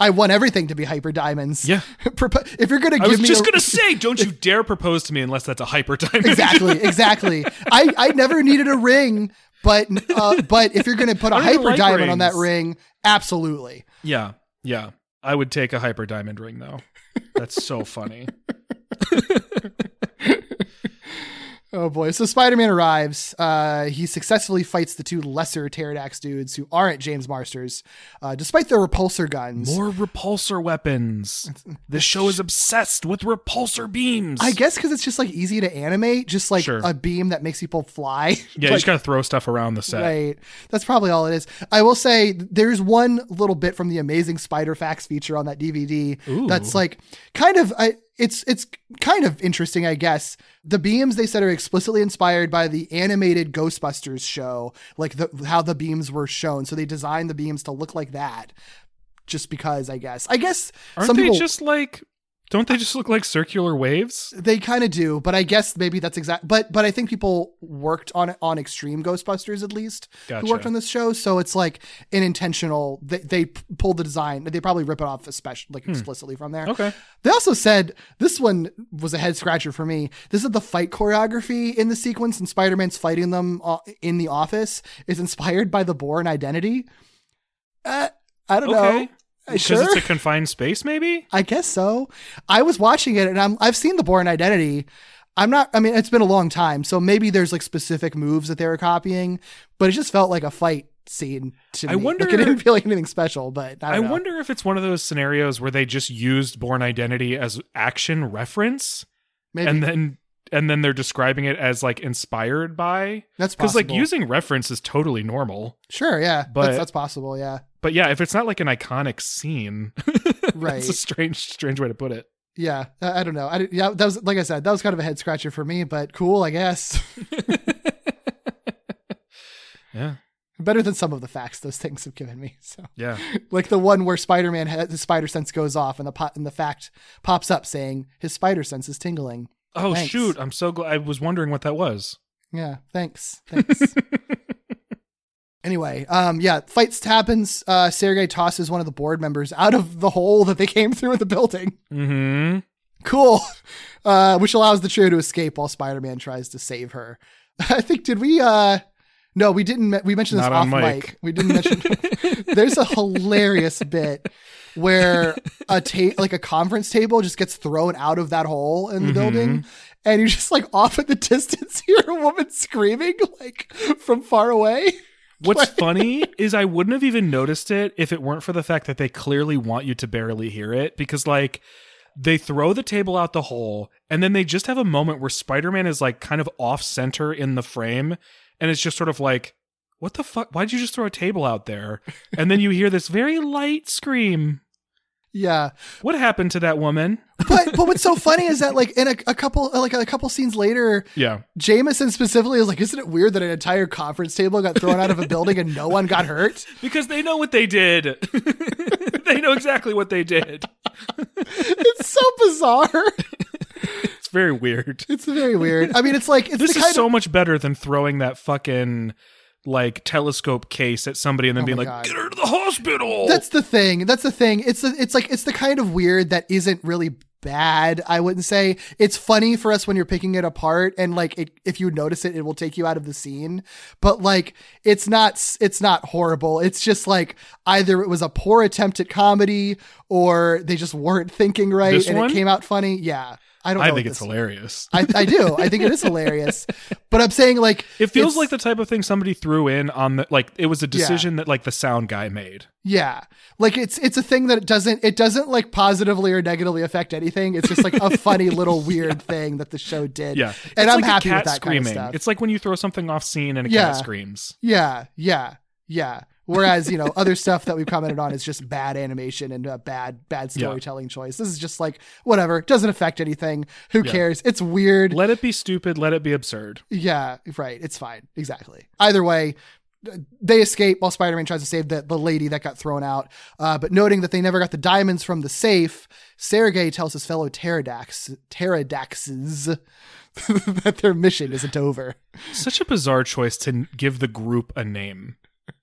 I want everything to be hyper diamonds. Yeah. If you're gonna give me- I was me just a- gonna say, don't you dare propose to me unless that's a hyper diamond. exactly, exactly. I I never needed a ring, but uh, but if you're gonna put a hyper like diamond on that ring, absolutely. yeah, yeah. I would take a hyper diamond ring though. That's so funny. Oh boy. So Spider Man arrives. Uh, he successfully fights the two lesser Pterodax dudes who aren't James Marsters, uh, despite their repulsor guns. More repulsor weapons. This show is obsessed with repulsor beams. I guess because it's just like easy to animate, just like Sure. a beam that makes people fly. Yeah, you just gotta throw stuff around the set. Right. That's probably all it is. I will say there's one little bit from the amazing Spider Facts feature on that DVD Ooh. that's like kind of I it's it's kind of interesting, I guess. The beams they said are explicitly inspired by the animated Ghostbusters show, like the how the beams were shown. So they designed the beams to look like that. Just because, I guess. I guess Aren't some they people just like? Don't they just look like circular waves? they kind of do, but I guess maybe that's exact. But but I think people worked on it on Extreme Ghostbusters at least Gotcha. who worked on this show, so it's like an intentional. They, they pulled the design. They probably rip it off, especially like explicitly from there. Hmm. Okay. They also said this one was a head scratcher for me. This is the fight choreography in the sequence, and Spider Man's fighting them uh, in the office is inspired by the Bourne Identity. Uh, I don't Okay. know. Because Sure. it's a confined space, maybe. I guess so. I was watching it and I'm I've seen the Bourne Identity. I'm not I mean it's been a long time, so maybe there's like specific moves that they were copying, but it just felt like a fight scene to I me. wonder- like, it didn't feel like anything special, but I, I don't know. wonder if it's one of those scenarios where they just used Bourne Identity as action reference, maybe and then and then they're describing it as like inspired by. that's Because like using reference is totally normal. Sure, yeah. but- that's, that's possible, yeah. But yeah, if it's not like an iconic scene, Right. that's a strange, strange way to put it. Yeah. I, I don't know. I yeah, that was like I said, that was kind of a head scratcher for me, but cool, I guess. Yeah, Better than some of the facts those things have given me. So yeah. like the one where Spider-Man ha- the spider sense goes off and the po- and the fact pops up saying his spider sense is tingling. Oh Thanks. shoot! I'm so glad. I was wondering what that was. Yeah, thanks. Thanks. anyway, um yeah, fights happens. Uh Sergei tosses one of the board members out of the hole that they came through in the building. Mm-hmm. Cool. Uh which allows the trio to escape while Spider-Man tries to save her. I think did we uh no, we didn't. We mentioned this Not off mic. mic. We didn't mention. there's a hilarious bit where a ta- like a conference table just gets thrown out of that hole in the mm-hmm. building, and you just like off in the distance hear a woman screaming like from far away. What's funny is I wouldn't have even noticed it if it weren't for the fact that they clearly want you to barely hear it because like they throw the table out the hole and then they just have a moment where Spider-Man is like kind of off center in the frame and it's just sort of like what the fuck? Why'd you just throw a table out there? And then you hear this very light scream Yeah, what happened to that woman but but what's so funny is that like in a, a couple like a couple scenes later, yeah Jameson specifically is like, isn't it weird that an entire conference table got thrown out of a building and no one got hurt? because they know what they did they know exactly what they did It's so bizarre. it's very weird It's very weird. I mean, it's like it's this is kind so of much better than throwing that fucking like telescope case at somebody and then Oh being like, God. "Get her to the hospital." That's the thing. That's the thing. It's the, it's like it's the kind of weird that isn't really bad. I wouldn't say it's funny for us when you're picking it apart, and like it, if you notice it, it will take you out of the scene. But like it's not it's not horrible. It's just like either it was a poor attempt at comedy or they just weren't thinking right This and one? it came out funny. Yeah. I don't. I think it's hilarious. I, I do. I think it is hilarious. But I'm saying like It feels like the type of thing somebody threw in on the like it was a decision that like the sound guy made. Yeah. Like it's it's a thing that it doesn't it doesn't like positively or negatively affect anything. It's just like a funny little weird thing that the show did. Yeah. And It's I'm like happy with that kind of stuff. It's like when you throw something off scene and a Yeah. cat screams. yeah, yeah, yeah. Whereas, you know, other stuff that we've commented on is just bad animation and a bad bad Yeah. storytelling choice. This is just like whatever, doesn't affect anything. Who Yeah. cares? It's weird. Let it be stupid, let it be absurd. Yeah, right. It's fine. Exactly. Either way, they escape while Spider-Man tries to save the, the lady that got thrown out. Uh, but noting that they never got the diamonds from the safe, Sergei tells his fellow pterodax, pterodaxes that their mission isn't over. Such a bizarre choice to give the group a name.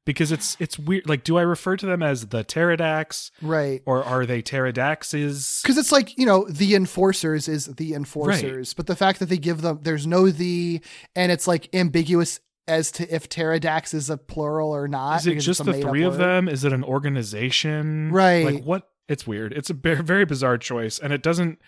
Because it's it's weird. Like, do I refer to them as the Pterodax Right. or are they Pterodaxes? Because it's like, you know, the enforcers is the enforcers, but the fact that they give them, there's no the, and it's like ambiguous as to if pterodax is a plural or not. Is it just the three of word. them? Is it an organization? Right. Like what? It's weird. It's a very, very bizarre choice, and it doesn't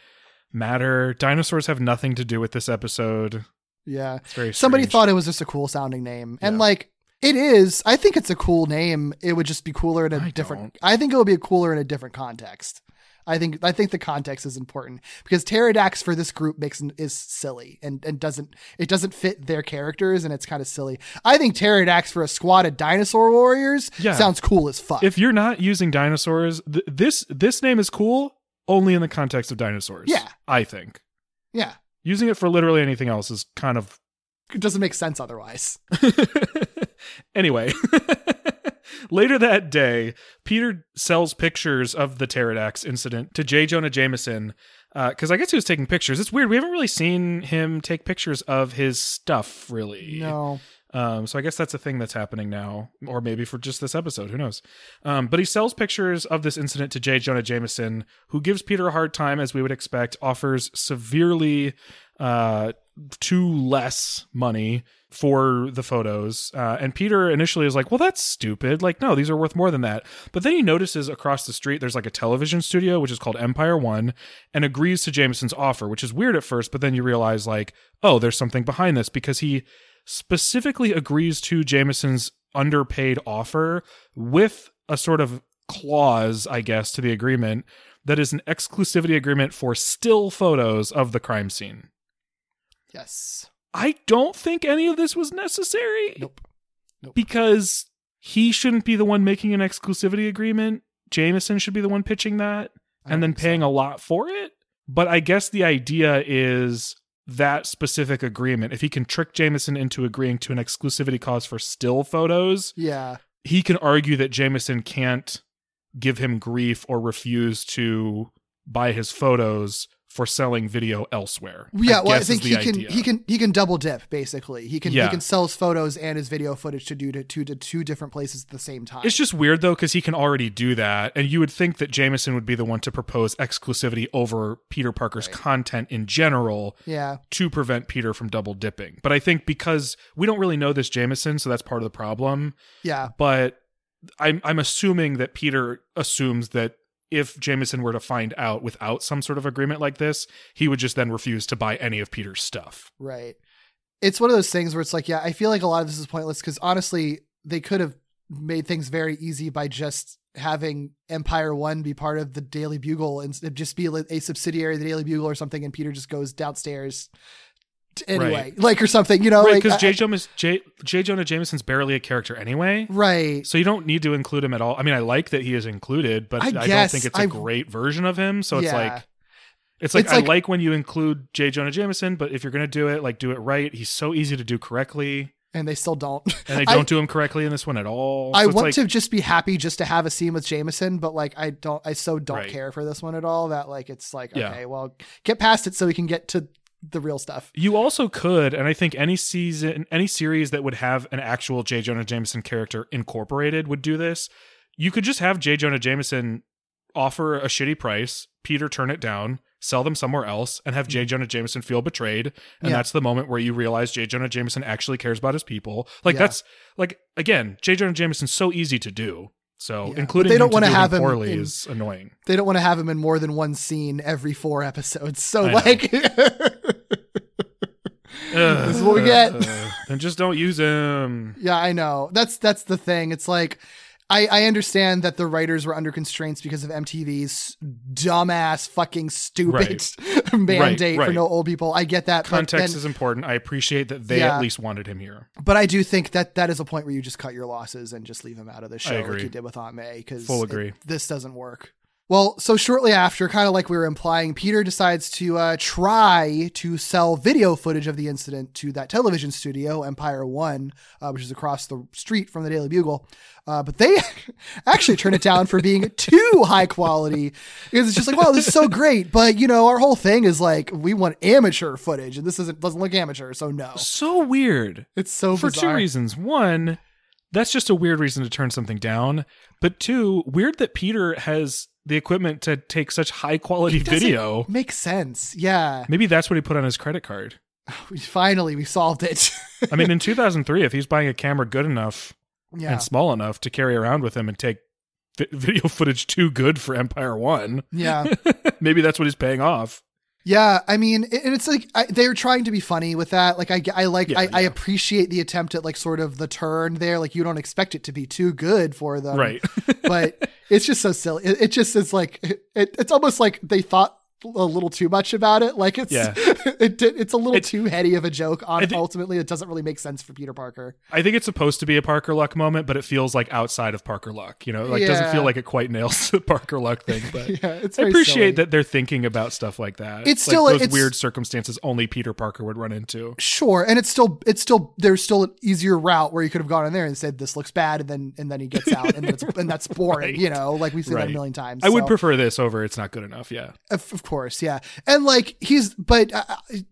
matter. Dinosaurs have nothing to do with this episode. Yeah. It's very Somebody thought it was just a cool sounding name. And Yeah. like it is. I think it's a cool name. It would just be cooler in a I different don't. I think it would be cooler in a different context. I think I think the context is important because Pterodax for this group makes is silly and, and doesn't it doesn't fit their characters and it's kind of silly. I think Pterodax for a squad of dinosaur warriors Yeah. sounds cool as fuck. If you're not using dinosaurs, th- this this name is cool only in the context of dinosaurs. Yeah. I think yeah, using it for literally anything else is kind of it doesn't make sense otherwise. anyway, later that day, Peter sells pictures of the Pterodax incident to J. Jonah Jameson because I guess he was taking pictures. It's weird. We haven't really seen him take pictures of his stuff, really. No. Um, so I guess that's a thing that's happening now, or maybe for just this episode, who knows? Um, but he sells pictures of this incident to J. Jonah Jameson, who gives Peter a hard time, as we would expect, offers severely uh, too less money for the photos. Uh, and Peter initially is like, well, that's stupid. Like, no, these are worth more than that. But then he notices across the street there's like a television studio, which is called Empire One, and agrees to Jameson's offer, which is weird at first, but then you realize, like, oh, there's something behind this because he specifically agrees to Jameson's underpaid offer with a sort of clause, I guess, to the agreement that is an exclusivity agreement for still photos of the crime scene. Yes. I don't think any of this was necessary. Nope. Nope. Because he shouldn't be the one making an exclusivity agreement. Jameson should be the one pitching that and then think so. paying a lot for it. But I guess the idea is that specific agreement. If he can trick Jameson into agreeing to an exclusivity clause for still photos, Yeah. he can argue that Jameson can't give him grief or refuse to buy his photos for selling video elsewhere. Yeah, well, I think he can idea. he can he can double dip basically. He can Yeah. he can sell his photos and his video footage to do to two to two different places at the same time. It's just weird though, because he can already do that, and you would think that Jameson would be the one to propose exclusivity over Peter Parker's content in general yeah, to prevent Peter from double dipping. But I think because we don't really know this Jameson, so that's part of the problem. yeah, But I'm I'm assuming that Peter assumes that if Jameson were to find out without some sort of agreement like this, he would just then refuse to buy any of Peter's stuff. right. It's one of those things where it's like, yeah, I feel like a lot of this is pointless because honestly, they could have made things very easy by just having Empire One be part of the Daily Bugle and just be a subsidiary of the Daily Bugle or something, and Peter just goes downstairs anyway, Right. like or something, you know, right, like, because I- J. I- Jonah J. J. Jonah Jameson's barely a character anyway. right. So you don't need to include him at all. I mean, I like that he is included, but I I, don't think it's a I- great version of him. So it's Yeah. like it's like It's I like- like when you include J. Jonah Jameson, but if you're gonna do it, like do it right. He's so easy to do correctly, And they still don't. and they don't do him correctly in this one at all. I So it's want like, to just be happy just to have a scene with Jameson, but like I don't, I so don't Right. care for this one at all that like it's like Yeah. okay, well, get past it so we can get to the real stuff. You also could, and I think any season, any series that would have an actual J. Jonah Jameson character incorporated would do this. You could just have J. Jonah Jameson offer a shitty price, Peter turn it down, sell them somewhere else, and have J. Jonah Jameson feel betrayed. And Mm-hmm. Yeah. that's the moment where you realize J. Jonah Jameson actually cares about his people. Like Yeah. that's like again, J. Jonah Jameson's so easy to do. So Yeah, but including they don't him to have him poorly in- is annoying. They don't want to have him in more than one scene every four episodes. So I like This is what we get. Then just don't use him. Yeah, I know. That's that's the thing. It's like I, I understand that the writers were under constraints because of MTV's dumbass fucking stupid mandate for right. no old people. I get that. Context then- is important. I appreciate that they Yeah. at least wanted him here. But I do think that that is a point where you just cut your losses and just leave him out of the show, like you did with Aunt May, because Full agree. this doesn't work. Well, so shortly after, kind of like we were implying, Peter decides to uh, try to sell video footage of the incident to that television studio, Empire One, uh, which is across the street from the Daily Bugle. Uh, but they actually turn it down for being too high quality. Because it's just like, wow, this is so great, but you know, our whole thing is like we want amateur footage, and this isn't doesn't look amateur, so no. So weird. It's so For bizarre. two reasons. One, that's just a weird reason to turn something down. But two, weird that Peter has the equipment to take such high quality video. Makes sense. Yeah. Maybe that's what he put on his credit card. Finally, we solved it. I mean, in 2003, if he's buying a camera good enough yeah. and small enough to carry around with him and take video footage too good for Empire One, Yeah. maybe that's what he's paying off. Yeah. I mean, and it's like I, they're trying to be funny with that. Like, I, I like, Yeah, I, I appreciate the attempt at like sort of the turn there. Like, you don't expect it to be too good for them. right. but it's just so silly. It, it just is like, it, it's almost like they thought a little too much about it. Like it's, Yeah. it, it's a little It- too heady of a joke on ultimately. It doesn't really make sense for Peter Parker. I think it's supposed to be a Parker Luck moment, but it feels like outside of Parker Luck. You know, like doesn't feel like it quite nails the Parker Luck thing. But Yeah. It's I appreciate silly. that they're thinking about stuff like that. It's like still- those it's- weird circumstances only Peter Parker would run into. Sure, and it's still it's still there's still an easier route where you could have gone in there and said this looks bad, and then and then he gets out, and and that's boring, Right. you know, like we've seen that a million times. I would prefer this over it's not good enough. Yeah. of, of course, yeah, and like he's but uh, it,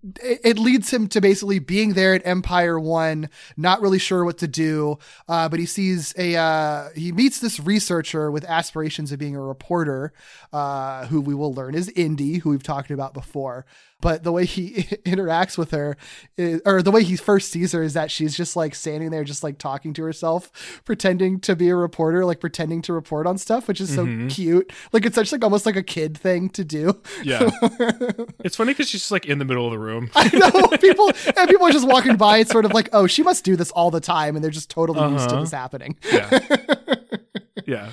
it leads him to basically being there at Empire One, not really sure what to do, uh, but he sees a uh, he meets this researcher with aspirations of being a reporter, uh, who we will learn is Indy, who we've talked about before. But the way he interacts with her, is, or the way he first sees her, is that she's just like standing there, just like talking to herself, pretending to be a reporter, like pretending to report on stuff, which is so cute. Like it's such like almost like a kid thing to do. Yeah. it's funny because she's just like in the middle of the room. I know people and people are just walking by. It's sort of like, oh, she must do this all the time, and they're just totally used to Uh-huh. this happening. Yeah. yeah.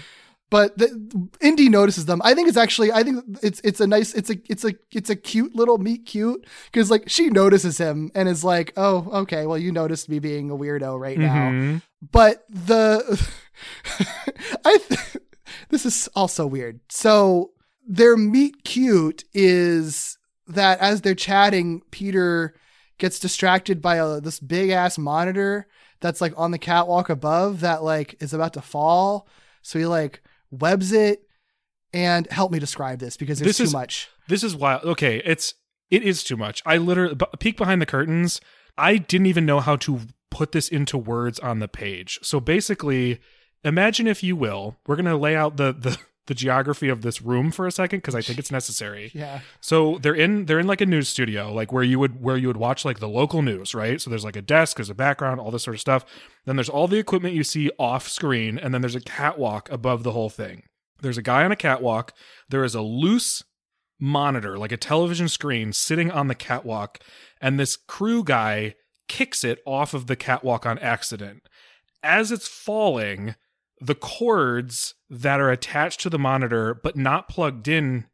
But the, Indy notices them. I think it's actually, I think it's it's a nice, it's a it's a it's a cute little meet cute because like she notices him and is like, oh, okay, well you noticed me being a weirdo right now. Mhm. But the I th- this is also weird. So their meet cute is that as they're chatting, Peter gets distracted by a, this big ass monitor that's like on the catwalk above that like is about to fall. So he like webs it and help me describe this because there's This too is- much. This is wild. Okay, it's it is too much. I literally peek behind the curtains. I didn't even know how to put this into words on the page. So basically, imagine if you will, we're gonna lay out the the the geography of this room for a second because I think it's necessary. Yeah. So they're in they're in like a news studio, like where you would where you would watch like the local news, right? So there's like a desk, there's a background, all this sort of stuff. Then there's all the equipment you see off screen, and then there's a catwalk above the whole thing. There's a guy on a catwalk. There is a loose monitor, like a television screen, sitting on the catwalk, and this crew guy kicks it off of the catwalk on accident. As it's falling, the cords that are attached to the monitor but not plugged in,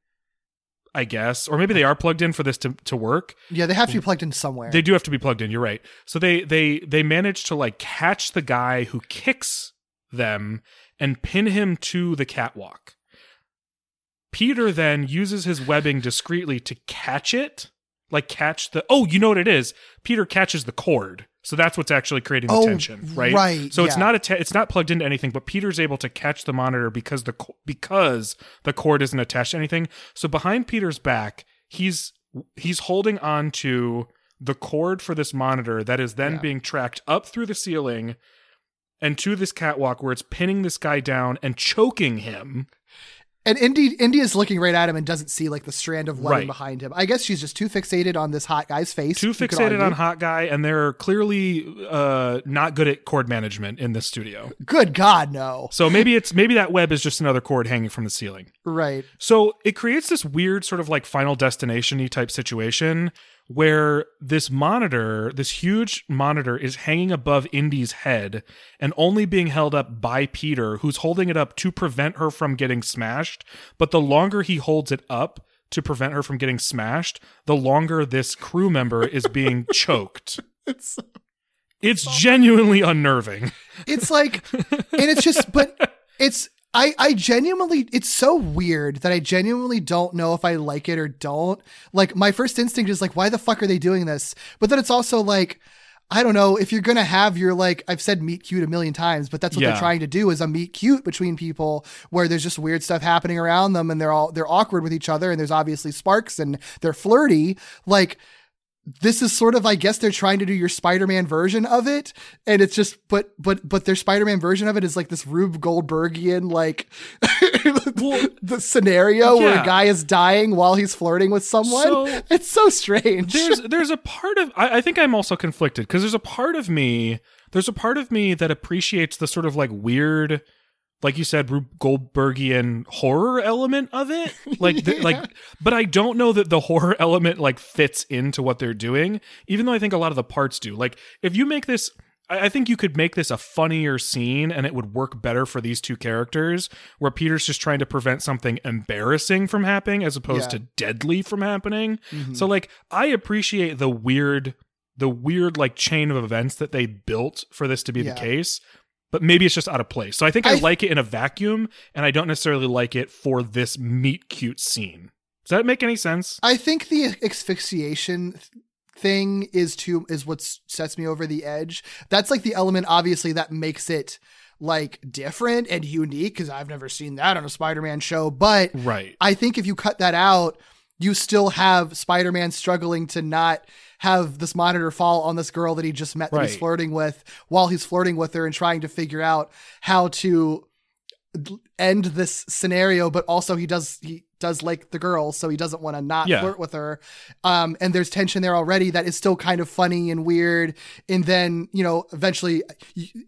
I guess, or maybe they are plugged in for this to, to work. Yeah, they have to be plugged in somewhere. They do have to be plugged in. You're right. So they they they manage to like catch the guy who kicks them and pin him to the catwalk. Peter then uses his webbing discreetly to catch it, like catch the. Oh, you know what it is? Peter catches the cord. So that's what's actually creating the Oh, tension, right? right, So it's not a it's not plugged into anything, but Peter's able to catch the monitor because the co- because the cord isn't attached to anything. So behind Peter's back, he's he's holding on to the cord for this monitor that is then Yeah. being tracked up through the ceiling and to this catwalk where it's pinning this guy down and choking him. And Indy is looking right at him and doesn't see like the strand of lighting Right. behind him. I guess she's just too fixated on this hot guy's face. Too fixated on hot guy, and they're clearly uh, not good at cord management in this studio. Good God, no. So maybe it's maybe that web is just another cord hanging from the ceiling. Right. So it creates this weird sort of like final destination y type situation where this monitor, this huge monitor, is hanging above Indy's head and only being held up by Peter, who's holding it up to prevent her from getting smashed. But the longer he holds it up to prevent her from getting smashed, the longer this crew member is being choked. It's It's genuinely unnerving. it's like and it's just but it's I, I genuinely it's so weird that I genuinely don't know if I like it or don't. Like my first instinct is like, why the fuck are they doing this? But then it's also like, I don't know, if you're gonna have your like I've said meet cute a million times, but that's what Yeah. they're trying to do is a meet cute between people where there's just weird stuff happening around them and they're all they're awkward with each other and there's obviously sparks and they're flirty. Like this is sort of I guess they're trying to do your Spider-Man version of it and it's just but but but their Spider-Man version of it is like this Rube Goldbergian like well, the scenario where a guy is dying while he's flirting with someone. So- it's so strange. there's there's a part of I, I think I'm also conflicted because there's a part of me there's a part of me that appreciates the sort of like weird like you said Rube Goldbergian horror element of it like the, like but I don't know that the horror element like fits into what they're doing even though I think a lot of the parts do like if you make this I I think you could make this a funnier scene and it would work better for these two characters where Peter's just trying to prevent something embarrassing from happening as opposed Yeah. to deadly from happening. Mm-hmm. So like I appreciate the weird the weird like chain of events that they built for this to be Yeah. the case. But maybe it's just out of place. So I think I, I- like it in a vacuum and I don't necessarily like it for this meet cute scene. Does that make any sense? I think the asphyxiation th- thing is to is what sets me over the edge. That's like the element obviously that makes it like different and unique because I've never seen that on a Spider-Man show. But Right. I think if you cut that out, you still have Spider-Man struggling to not have this monitor fall on this girl that he just met that he's flirting with while he's flirting with her and trying to figure out how to end this scenario but also he does he does like the girl so he doesn't want to not Yeah. flirt with her um and there's tension there already that is still kind of funny and weird and then you know eventually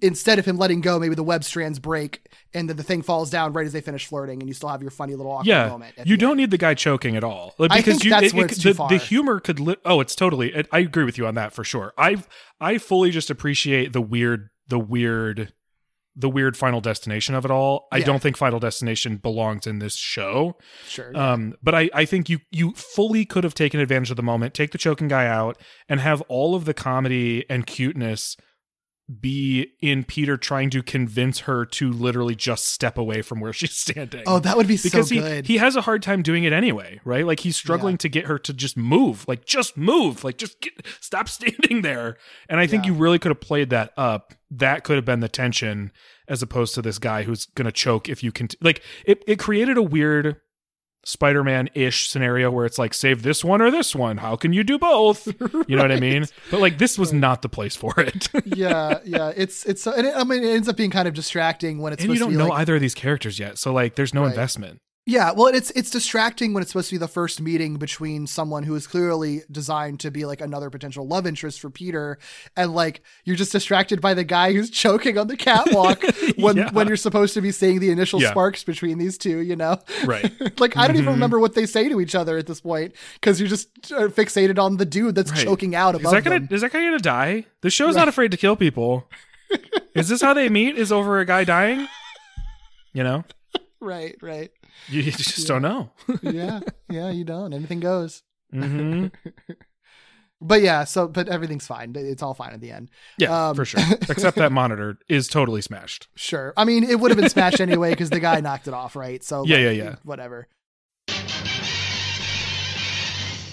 instead of him letting go maybe the web strands break and then the thing falls down right as they finish flirting and you still have your funny little awkward yeah, moment you don't end. need the guy choking at all Like, I because think you, that's it- where it- it's too the, far. the humor could. Li- oh, it's totally. It, I agree with you on that for sure. I I fully just appreciate the weird, the weird, the weird Final Destination of it all. I don't think Final Destination belongs in this show. sure Um, but I, I think you you fully could have taken advantage of the moment, take the choking guy out, and have all of the comedy and cuteness be in Peter trying to convince her to literally just step away from where she's standing. oh that would be because so he good he has a hard time doing it anyway, right? Like he's struggling Yeah. to get her to just move, like just move, like just get, stop standing there. And I think Yeah. you really could have played that up. That could have been the tension as opposed to this guy who's going to choke if you can like it it created a weird Spider-Man ish scenario where it's like save this one or this one. How can you do both? You know what I mean? But like this was not the place for it. yeah yeah it's it's and it, i mean it ends up being kind of distracting when it's and you don't know like, either of these characters yet. So like there's no Right. investment. Yeah, well, it's it's distracting when it's supposed to be the first meeting between someone who is clearly designed to be like another potential love interest for Peter, and like you're just distracted by the guy who's choking on the catwalk when Yeah. when you're supposed to be seeing the initial Yeah. sparks between these two. You know, Right. like I don't even Mhm. remember what they say to each other at this point because you're just uh, fixated on the dude that's Right. choking out Is that gonna them. is that guy gonna die? The show's not afraid to kill people. is this how they meet? Is over a guy dying? You know, Right, right. You, you just don't know. Yeah, yeah. You don't. Anything goes. hmm But yeah, so but everything's fine. It's all fine at the end. Yeah, Um, for sure. Except that monitor is totally smashed. Sure. I mean, it would have been smashed anyway because the guy knocked it off, right? So Yeah, like, yeah, yeah. Whatever.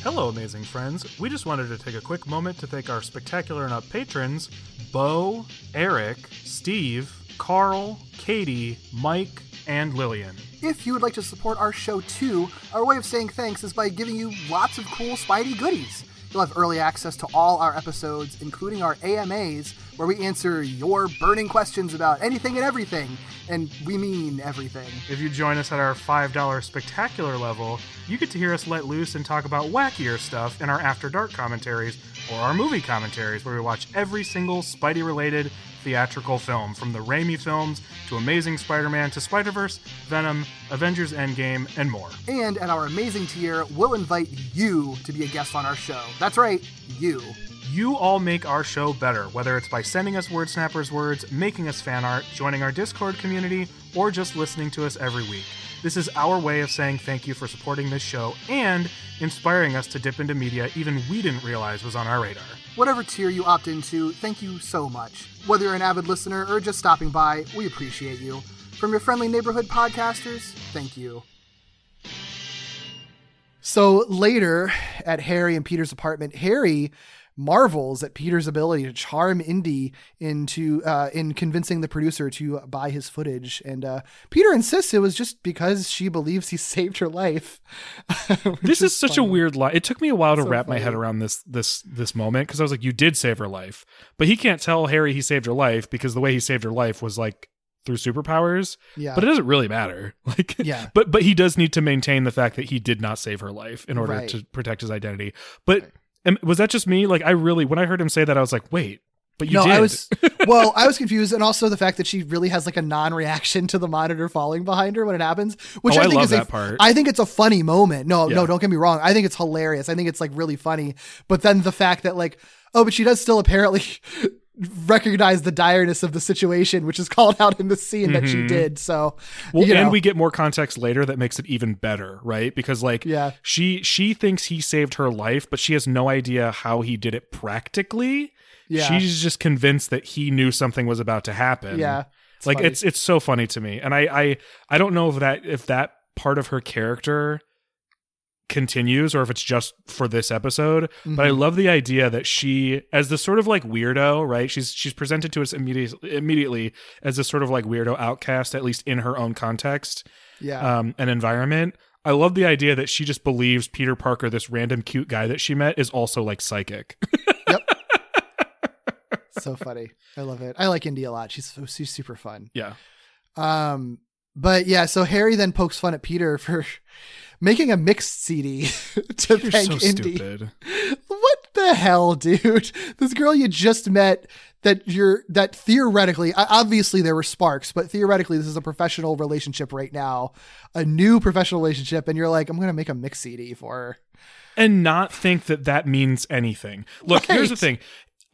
Hello, amazing friends. We just wanted to take a quick moment to thank our spectacular and up patrons Bo, Eric, Steve, Carl, Katie, Mike, and Lillian. If you would like to support our show too, our way of saying thanks is by giving you lots of cool Spidey goodies. You'll have early access to all our episodes, including our AMAs, where we answer your burning questions about anything and everything. And we mean everything. If you join us at our $5 spectacular level, you get to hear us let loose and talk about wackier stuff in our After Dark commentaries or our movie commentaries, where we watch every single Spidey related theatrical film, from the Raimi films to Amazing Spider Man to Spider Verse, Venom, Avengers Endgame, and more. And at our amazing tier, we'll invite you to be a guest on our show. That's right, you. You all make our show better, whether it's by sending us Word Snappers words, making us fan art, joining our Discord community, or just listening to us every week. This is our way of saying thank you for supporting this show and inspiring us to dip into media even we didn't realize was on our radar. Whatever tier you opt into, thank you so much. Whether you're an avid listener or just stopping by, we appreciate you. From your friendly neighborhood podcasters, thank you. So later at Harry and Peter's apartment, Harry marvels at Peter's ability to charm Indy into uh, in convincing the producer to buy his footage, and uh, Peter insists it was just because she believes he saved her life. This is such funny. a weird lie. It took me a while to So wrap my head around this this this moment because I was like, "You did save her life," but he can't tell Harry he saved her life because the way he saved her life was like through superpowers. Yeah. But it doesn't really matter. Like, Yeah. But but he does need to maintain the fact that he did not save her life in order Right. to protect his identity. But am- was that just me? Like, I really when I heard him say that, I was like, "Wait." But you no, did. I was well, I was confused, and also the fact that she really has like a non-reaction to the monitor falling behind her when it happens, which Oh, I think is a- part. I think it's a funny moment. No, Yeah. no, don't get me wrong. I think it's hilarious. I think it's like really funny. But then the fact that like, oh, but she does still apparently recognize the direness of the situation, which is called out in the scene that she did. So, Mm-hmm. Well, you and we get more context later that makes it even better, right? Because like Yeah. she she thinks he saved her life, but she has no idea how he did it practically. Yeah. She's just convinced that he knew something was about to happen. Yeah, it's like funny. it's it's so funny to me. And I I I don't know if that if that part of her character continues or if it's just for this episode but i Mm-hmm. love the idea that she as the sort of like weirdo right she's she's presented to us immediately immediately as this sort of like weirdo outcast at least in her own context yeah. um and environment i love the idea that she just believes peter parker this random cute guy that she met is also like psychic Yep. so funny. I love it. I like Indy a lot. She's she's super fun. yeah Um, but yeah, so Harry then pokes fun at Peter for making a mixed CD to you're thank so Indy. stupid What the hell, dude? This girl you just met that you're that theoretically, obviously there were sparks, but theoretically this is a professional relationship right now, a new professional relationship, and you're like, I'm gonna make a mix CD for her. and not think that that means anything. Look, here's the thing.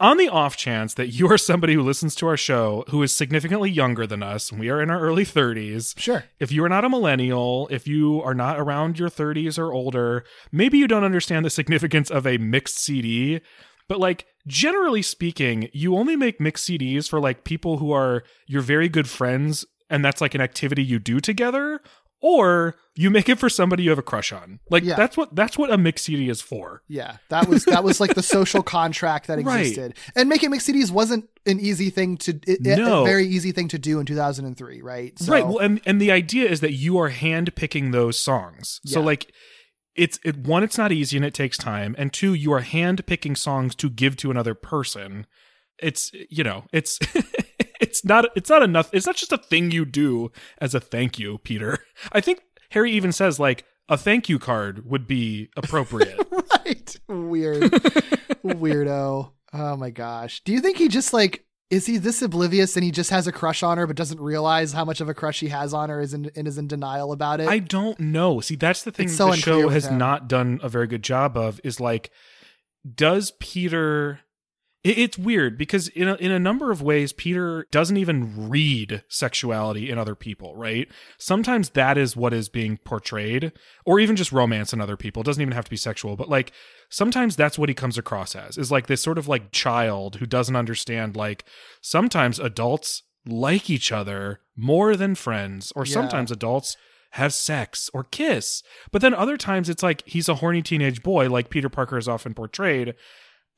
On the off chance that you are somebody who listens to our show who is significantly younger than us, and we are in our early 30s, Sure. if you are not a millennial, if you are not around your 30s or older, maybe you don't understand the significance of a mixed CD. But like generally speaking, you only make mixed CDs for like people who are your very good friends and that's like an activity you do together or you make it for somebody you have a crush on. Like Yeah. that's what that's what a mix CD is for. Yeah, that was that was like the social contract that Right. existed. And making mix CDs wasn't an easy thing to it, No. a very easy thing to do in 2003, right? So, Right. Well, and and the idea is that you are hand picking those songs. So like it's it one it's not easy and it takes time and two you are hand picking songs to give to another person. It's you know, it's it's not it's not enough. It's not just a thing you do as a thank you, Peter. I think Harry even says like a thank you card would be appropriate. right. Weird. Weirdo. Oh my gosh. Do you think he just like is he this oblivious and he just has a crush on her but doesn't realize how much of a crush he has on her is in, and is in denial about it? I don't know. See, that's the thing It's so the show has him. not done a very good job of is like, does Peter. It- It's weird because in a, in a number of ways, Peter doesn't even read sexuality in other people, right? Sometimes that is what is being portrayed, or even just romance in other people. It doesn't even have to be sexual, but like sometimes that's what he comes across as is like this sort of like child who doesn't understand like sometimes adults like each other more than friends, or Yeah. sometimes adults have sex or kiss. But then other times it's like he's a horny teenage boy, like Peter Parker is often portrayed.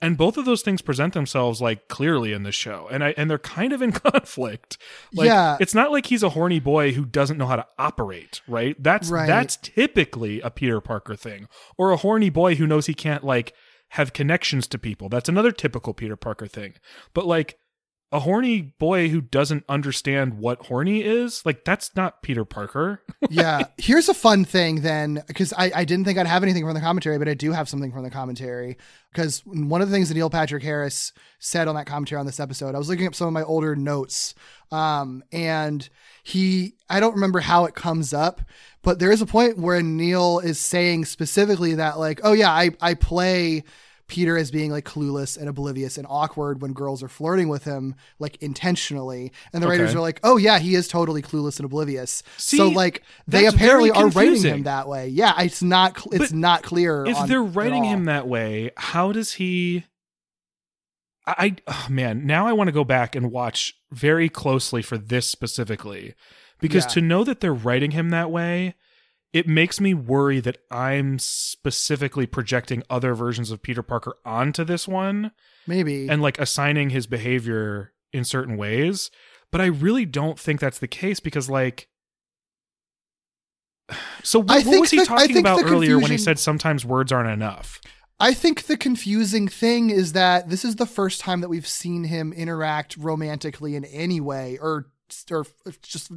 And both of those things present themselves like clearly in this show. And I and they're kind of in conflict. Like Yeah. it's not like he's a horny boy who doesn't know how to operate, right? That's Right. that's typically a Peter Parker thing. Or a horny boy who knows he can't like have connections to people. That's another typical Peter Parker thing. But like a horny boy who doesn't understand what horny is, like that's not Peter Parker. yeah. Here's a fun thing then, because I, I didn't think I'd have anything from the commentary, but I do have something from the commentary. Because one of the things that Neil Patrick Harris said on that commentary on this episode, I was looking up some of my older notes. Um, and he, I don't remember how it comes up, but there is a point where Neil is saying specifically that, like, oh yeah, I, I play Peter as being like clueless and oblivious and awkward when girls are flirting with him, like intentionally. And the writers Okay. are like, oh yeah, he is totally clueless and oblivious. See, so like they apparently are writing him that way. Yeah, it's not cl- it's not clear. if on- they're writing him that way, how does he? I, I oh man, now I want to go back and watch very closely for this specifically, because Yeah. to know that they're writing him that way, it makes me worry that I'm specifically projecting other versions of Peter Parker onto this one maybe and like assigning his behavior in certain ways. But I really don't think that's the case because like. So what, what was he the- talking about earlier when he said sometimes words aren't enough? I think the confusing thing is that this is the first time that we've seen him interact romantically in any way or or just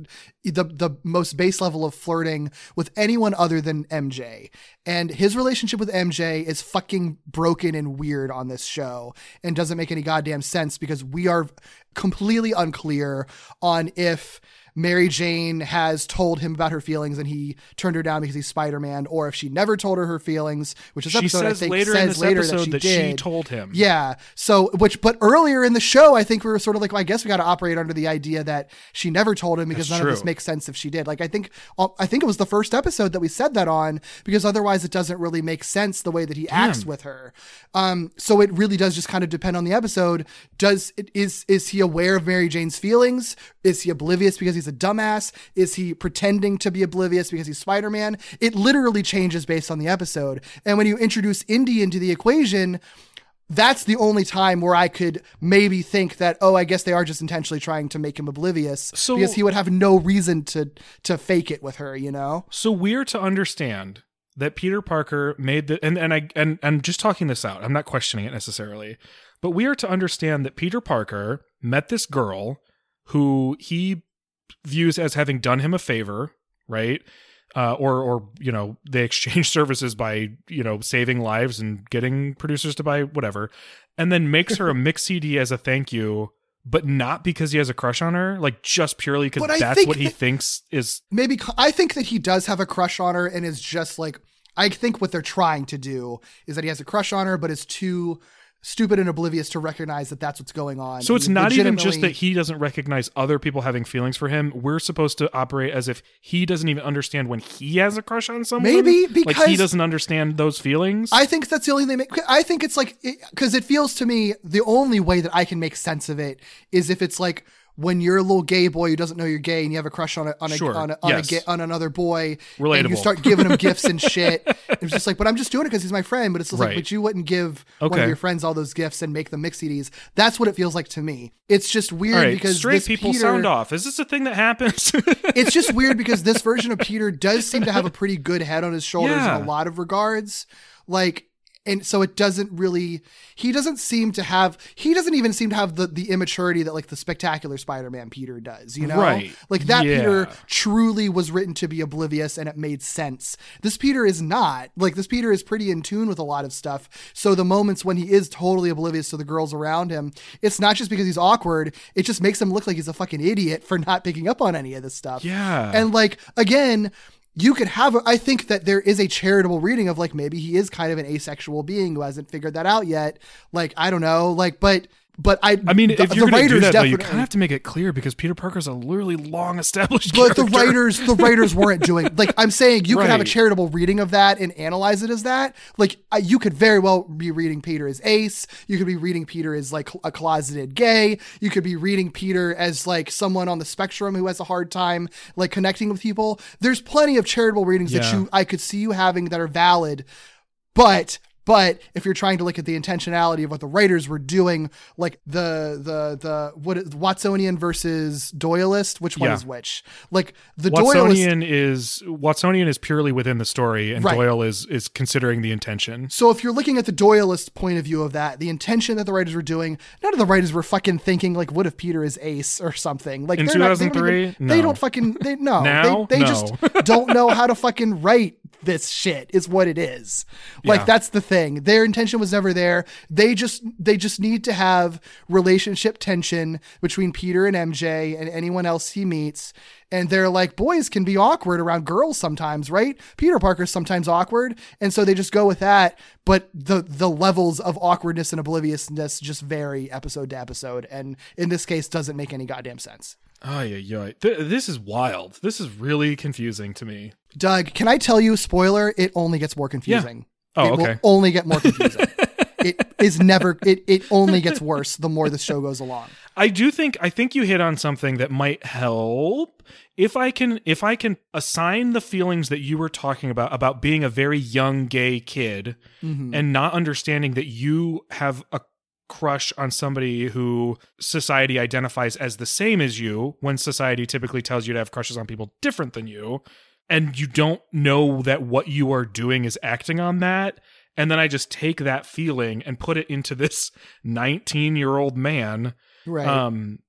the the most base level of flirting with anyone other than MJ. And his relationship with MJ is fucking broken and weird on this show and doesn't make any goddamn sense because we are completely unclear on if Mary Jane has told him about her feelings and he turned her down because he's Spider Man, or if she never told her her feelings, which is She episode I think later says later episode that she that she told him. Yeah. So, which, but earlier in the show, I think we were sort of like, well, I guess we got to operate under the idea that she never told him because That's none of this makes sense if she did. Like, I think, uh, I think it was the first episode that we said that on because otherwise it doesn't really make sense the way that he acts with her. Um, so it really does just kind of depend on the episode. Does it is is he aware of Mary Jane's feelings? Is he oblivious because he's a dumbass? Is he pretending to be oblivious because he's Spider Man? It literally changes based on the episode. And when you introduce Indy into the equation, that's the only time where I could maybe think that, oh, I guess they are just intentionally trying to make him oblivious So- because he would have no reason to to fake it with her, you know? So we're to understand that Peter Parker made the and and I and I'm just talking this out. I'm not questioning it necessarily. But we are to understand that Peter Parker met this girl who he views as having done him a favor, right? Uh, or or you know they exchange services by you know saving lives and getting producers to buy whatever, and then makes her a mix CD as a thank you, but not because he has a crush on her, like just purely because that's what he thinks is Maybe I think that he does have a crush on her and is just like I think what they're trying to do is that he has a crush on her, but is too stupid and oblivious to recognize that that's what's going on. So it's not even just that he doesn't recognize other people having feelings for him. We're supposed to operate as if he doesn't even understand when he has a crush on someone. Maybe like he doesn't understand those feelings. I think that's the only thing. I think it's like because it, feels to me the only way that I can make sense of it is if it's like when you're a little gay boy who doesn't know you're gay and you have a crush on a on a Sure. on, a, on, Yes. a on another boy and you start giving him gifts and shit. It's just like, but I'm just doing it because he's my friend. But it's just Right. like, but you wouldn't give one of your friends all those gifts and make them mix CDs. That's what it feels like to me. It's just weird right, because straight people Peter, sound off. Is this a thing that happens? it's just weird because this version of Peter does seem to have a pretty good head on his shoulders Yeah. in a lot of regards. Like, and so it doesn't really, he doesn't seem to have, he doesn't even seem to have the, the immaturity that like the spectacular Spider-Man Peter does, you know? Right. Like that Yeah. Peter truly was written to be oblivious and it made sense. This Peter is not. Like this Peter is pretty in tune with a lot of stuff. So the moments when he is totally oblivious to the girls around him, it's not just because he's awkward, it just makes him look like he's a fucking idiot for not picking up on any of this stuff. Yeah. And like again, you could have a, I think that there is a charitable reading of like maybe he is kind of an asexual being who hasn't figured that out yet. Like I don't know, like but but I I mean, the, if you're the going to do writers that, though, you kind of have to make it clear because Peter Parker's a literally long established. but the writers the writers weren't doing like i'm saying you could have a charitable reading of that and analyze it as that. Like you could very well be reading peter as ace. You could be reading peter as like a closeted gay. You could be reading peter as like someone on the spectrum who has a hard time like connecting with people. There's plenty of charitable readings that you i could see you having that are valid but But if you're trying to look at the intentionality of what the writers were doing, like the the the what Watsonian versus Doyleist, which one Yeah. is which? Like the Doyleist Watsonian is Watsonian is purely within the story, and Right. Doyleist is considering the intention. So if you're looking at the Doyleist point of view of that, the intention that the writers were doing, none of the writers were fucking thinking like, what if Peter is Ace or something? Like In they're not- they don't 2003? even- they don't fucking they no Now? they, they No. just don't know how to fucking write this shit is what it is. Like Yeah. that's the thing. Their intention was never there. They just they just need to have relationship tension between Peter and MJ and anyone else he meets. And they're like, boys can be awkward around girls sometimes, right? Peter Parker's sometimes awkward. And so they just go with that. But the the levels of awkwardness and obliviousness just vary episode to episode. And in this case doesn't make any goddamn sense. Oh yeah, yeah. Th- this is wild. This is really confusing to me. Doug, can I tell you, spoiler, it only gets more confusing. Yeah. Oh, it will okay. only get more confusing. it is never it it only gets worse the more the show goes along. I do think I think you hit on something that might help. If I can if I can assign the feelings that you were talking about about being a very young gay kid Mm-hmm. and not understanding that you have a crush on somebody who society identifies as the same as you when society typically tells you to have crushes on people different than you and you don't know that what you are doing is acting on that and then I just take that feeling and put it into this 19 year old man Right. um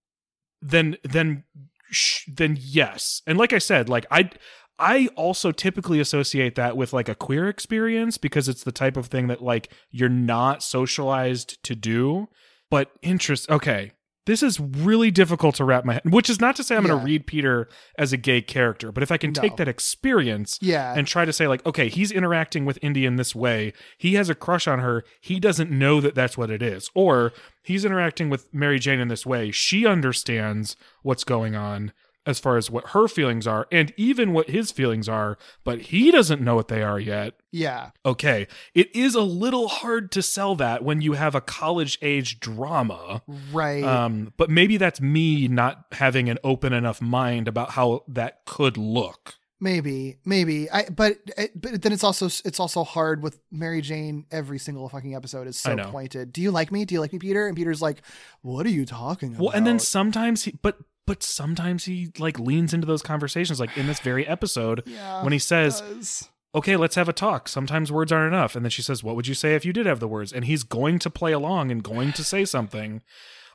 then then sh- then yes. And like i said like i i also typically associate that with like a queer experience because it's the type of thing that like you're not socialized to do. But interest okay this is really difficult to wrap my head which is not to say i'm going to read peter as a gay character but if i can No. take that experience yeah. and try to say like okay he's interacting with indy in this way he has a crush on her he doesn't know that that's what it is or he's interacting with mary jane in this way she understands what's going on as far as what her feelings are and even what his feelings are but he doesn't know what they are yet yeah. okay it is a little hard to sell that when you have a college age drama Right. um but maybe that's me not having an open enough mind about how that could look maybe, maybe. I but but then it's also it's also hard with Mary Jane. Every single fucking episode is so pointed. Do you like me? Do you like me, Peter? And Peter's like, "What are you talking about?" Well, and then sometimes he, but but sometimes he like leans into those conversations, like in this very episode Yeah, when he says, does. "Okay, let's have a talk." Sometimes words aren't enough, and then she says, "What would you say if you did have the words?" And he's going to play along and going to say something.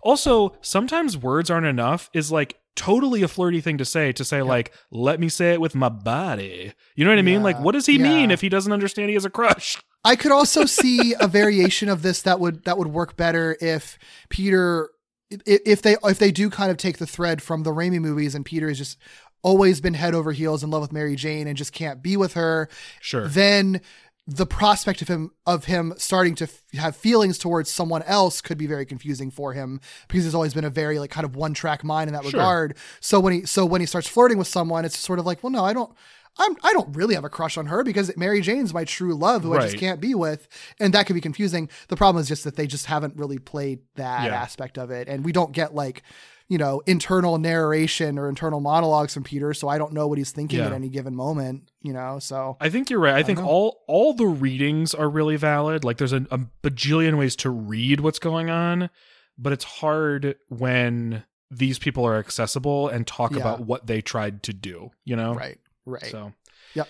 Also, sometimes words aren't enough is like totally a flirty thing to say to say like let me say it with my body you know what i mean like what does he yeah. mean if he doesn't understand he has a crush I could also see a variation of this that would that would work better if Peter i- if they if they do kind of take the thread from the Raimi movies and Peter has just always been head over heels in love with Mary Jane and just can't be with her, sure then the prospect of him of him starting to f- have feelings towards someone else could be very confusing for him because he's always been a very like kind of one track mind in that Sure. regard. So when he so when he starts flirting with someone, it's sort of like, well, no, I don't. I'm, I don't really have a crush on her because Mary Jane's my true love who I just can't be with. And that could be confusing. The problem is just that they just haven't really played that Yeah. aspect of it. And we don't get like, you know, internal narration or internal monologues from Peter. So I don't know what he's thinking Yeah. at any given moment, you know? So I think you're right. I think know. all all the readings are really valid. Like there's a, a bajillion ways to read what's going on, but it's hard when these people are accessible and talk Yeah. about what they tried to do. You know, right, right. So Yep.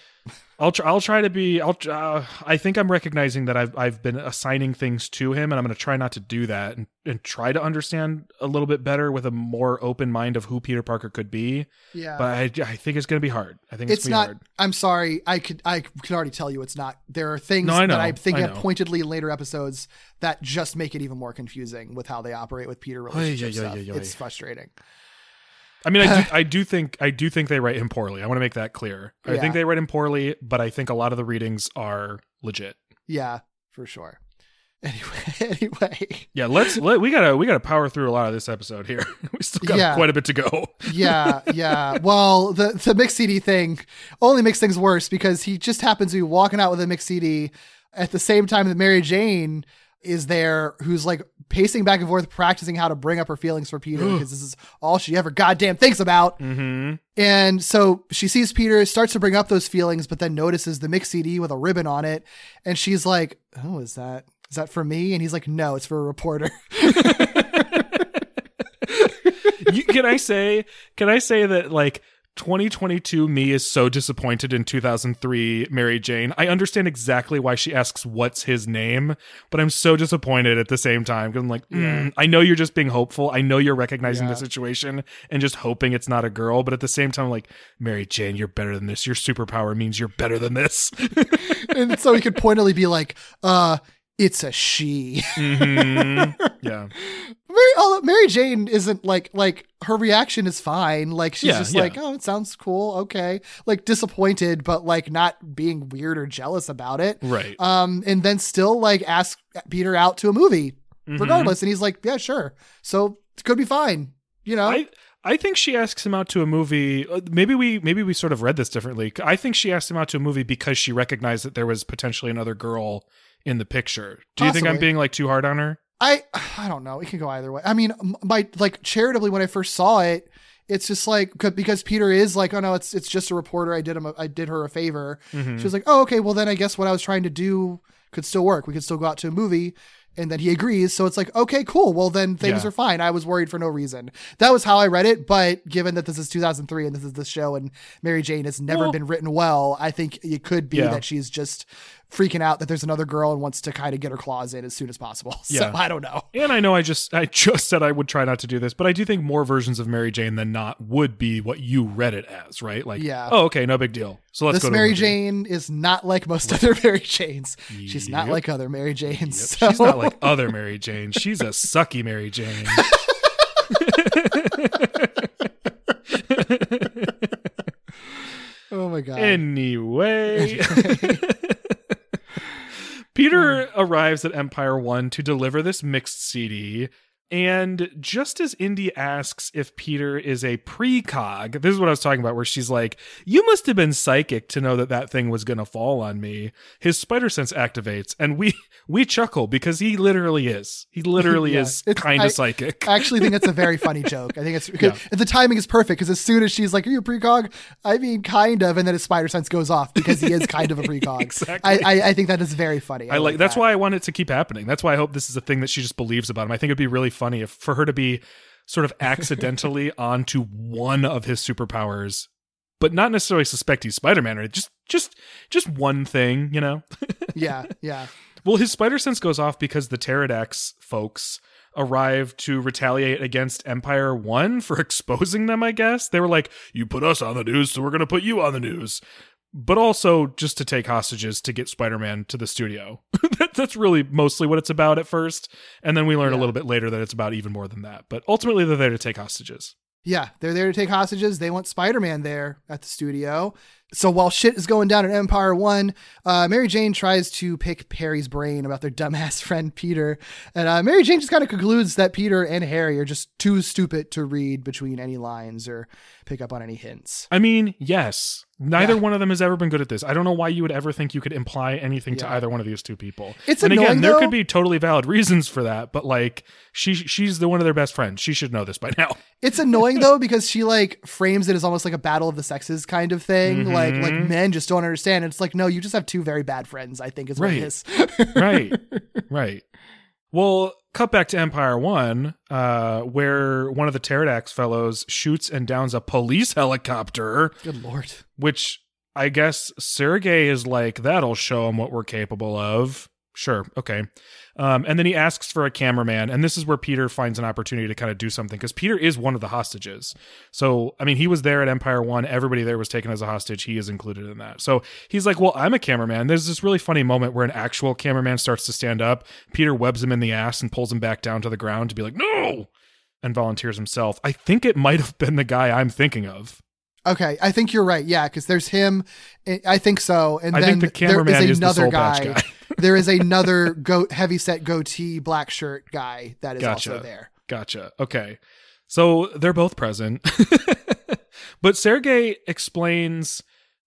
I'll try. I'll try to be. I'll. tr- Uh, I think I'm recognizing that I've I've been assigning things to him, and I'm going to try not to do that, and, and try to understand a little bit better with a more open mind of who Peter Parker could be. yeah. But I, I think it's going to be hard. I think it's, it's not. hard. I'm sorry. I could. I can already tell you it's not. There are things No, I know, that I think I have know. pointedly in later episodes that just make it even more confusing with how they operate with Peter Ay, relationship ay, ay, stuff. ay, ay. It's frustrating. I mean, I do, I do think I do think they write him poorly. I want to make that clear. I Yeah. think they write him poorly, but I think a lot of the readings are legit. Yeah, for sure. Anyway, anyway, Yeah, let's let we gotta we gotta power through a lot of this episode here. we still got Yeah. quite a bit to go. yeah, yeah. Well, the the mix CD thing only makes things worse because he just happens to be walking out with a mix CD at the same time that Mary Jane is there who's like pacing back and forth practicing how to bring up her feelings for Peter because this is all she ever goddamn thinks about. Mm-hmm. And so she sees Peter, starts to bring up those feelings, but then notices the mix CD with a ribbon on it. And she's like, Oh, is that is that for me? And he's like, No, it's for a reporter. you, can I say? Can I say that like 2022 me is so disappointed in 2003 Mary Jane. I understand exactly why she asks what's his name, but I'm so disappointed at the same time because I'm like, mm, I know you're just being hopeful. I know you're recognizing Yeah. the situation and just hoping it's not a girl, but at the same time, like Mary Jane, you're better than this. Your superpower means you're better than this. and so he could pointedly be like, uh, it's a she. Mhm. Yeah, Mary, Mary Jane isn't like like her reaction is fine. Like she's Yeah, just yeah. like, oh, it sounds cool, okay. Like disappointed, but like not being weird or jealous about it. right. Um, and then still like ask Peter out to a movie, Mhm. regardless. And he's like, yeah, sure. So it could be fine. You know, I I think she asks him out to a movie. uh, Maybe we maybe we sort of read this differently. I think she asked him out to a movie because she recognized that there was potentially another girl in the picture. Do you think I'm being like too hard on her? I I don't know. It can go either way. I mean, my like charitably when I first saw it, it's just like 'cause- because Peter is like, oh no, it's it's just a reporter. I did him. A, I did her a favor. Mhm. She was like, oh okay, well then I guess what I was trying to do could still work. We could still go out to a movie. And then he agrees. So it's like, okay, cool. Well, then things Yeah. are fine. I was worried for no reason. That was how I read it. But given that this is 2003 and this is the show and Mary Jane has never Well- been written well, I think it could be Yeah. that she's just freaking out that there's another girl and wants to kind of get her claws in as soon as possible. Yeah. So I don't know. And I know I just I just said I would try not to do this, but I do think more versions of Mary Jane than not would be what you read it as, right? Like, Yeah. oh, okay, no big deal. So let's this go Mary movie. Jane is not like most other Mary Janes. She's not like other Mary Janes. Yep, so- She's not like other Mary Jane. She's a sucky Mary Jane. oh my god. Anyway. Peter mm-hmm. arrives at Empire One to deliver this mixed CD. And just as Indy asks if Peter is a precog, this is what I was talking about, where she's like, You must have been psychic to know that that thing was going to fall on me. His spider sense activates, and we we chuckle because he literally is. He literally Yeah, is kind of psychic. I actually think that's a very funny joke. I think it's Yeah. the timing is perfect because as soon as she's like, "Are you a precog?" I mean, kind of, and then his spider sense goes off because he is kind of a precog. Exactly. I, I, I think that is very funny. I like that's that. why I want it to keep happening. That's why I hope this is a thing that she just believes about him. I think it'd be really funny if for her to be sort of accidentally onto one of his superpowers, but not necessarily suspect he's Spider-Man or just just just one thing, you know. Yeah, yeah. well, his spider sense goes off because the Pterodax folks arrived to retaliate against Empire 1 for exposing them, I guess. They were like, "You put us on the news, so we're going to put you on the news." But also just to take hostages to get Spider-Man to the studio. that, that's really mostly what it's about at first, and then we learn a little bit later that it's about even more than that. But ultimately they're there to take hostages. Yeah, they're there to take hostages. They want Spider Man there at the studio. So while shit is going down in Empire One, uh, Mary Jane tries to pick Harry's brain about their dumbass friend Peter. And uh, Mary Jane just kind of concludes that Peter and Harry are just too stupid to read between any lines or pick up on any hints. I mean, yes. Neither Yeah. one of them has ever been good at this. I don't know why you would ever think you could imply anything to either one of these two people. It's and again, there though. could be totally valid reasons for that, but like she she's the one of their best friends. She should know this by now. It's annoying though because she like frames it as almost like a battle of the sexes kind of thing. Like like Mhm. men just don't understand. It's like no, you just have two very bad friends. I think is what Right. it is. right. Right. Well, cut back to Empire One, uh, where one of the Pterodax fellows shoots and downs a police helicopter, Good lord. which I guess Sergei is like, that'll show him what we're capable of. Sure. Okay. Um, and then he asks for a cameraman. And this is where Peter finds an opportunity to kind of do something because Peter is one of the hostages. So, I mean, he was there at Empire One. Everybody there was taken as a hostage. He is included in that. So he's like, Well, I'm a cameraman. There's this really funny moment where an actual cameraman starts to stand up. Peter webs him in the ass and pulls him back down to the ground to be like, No! And volunteers himself. I think it might have been the guy I'm thinking of. Okay, I think you're right. Yeah, because there's him. I- I think so. And I then the there is is the another guy. guy. there is another go heavy set goatee black shirt guy that is Gotcha. also there. Gotcha. Okay. So they're both present. but Sergei explains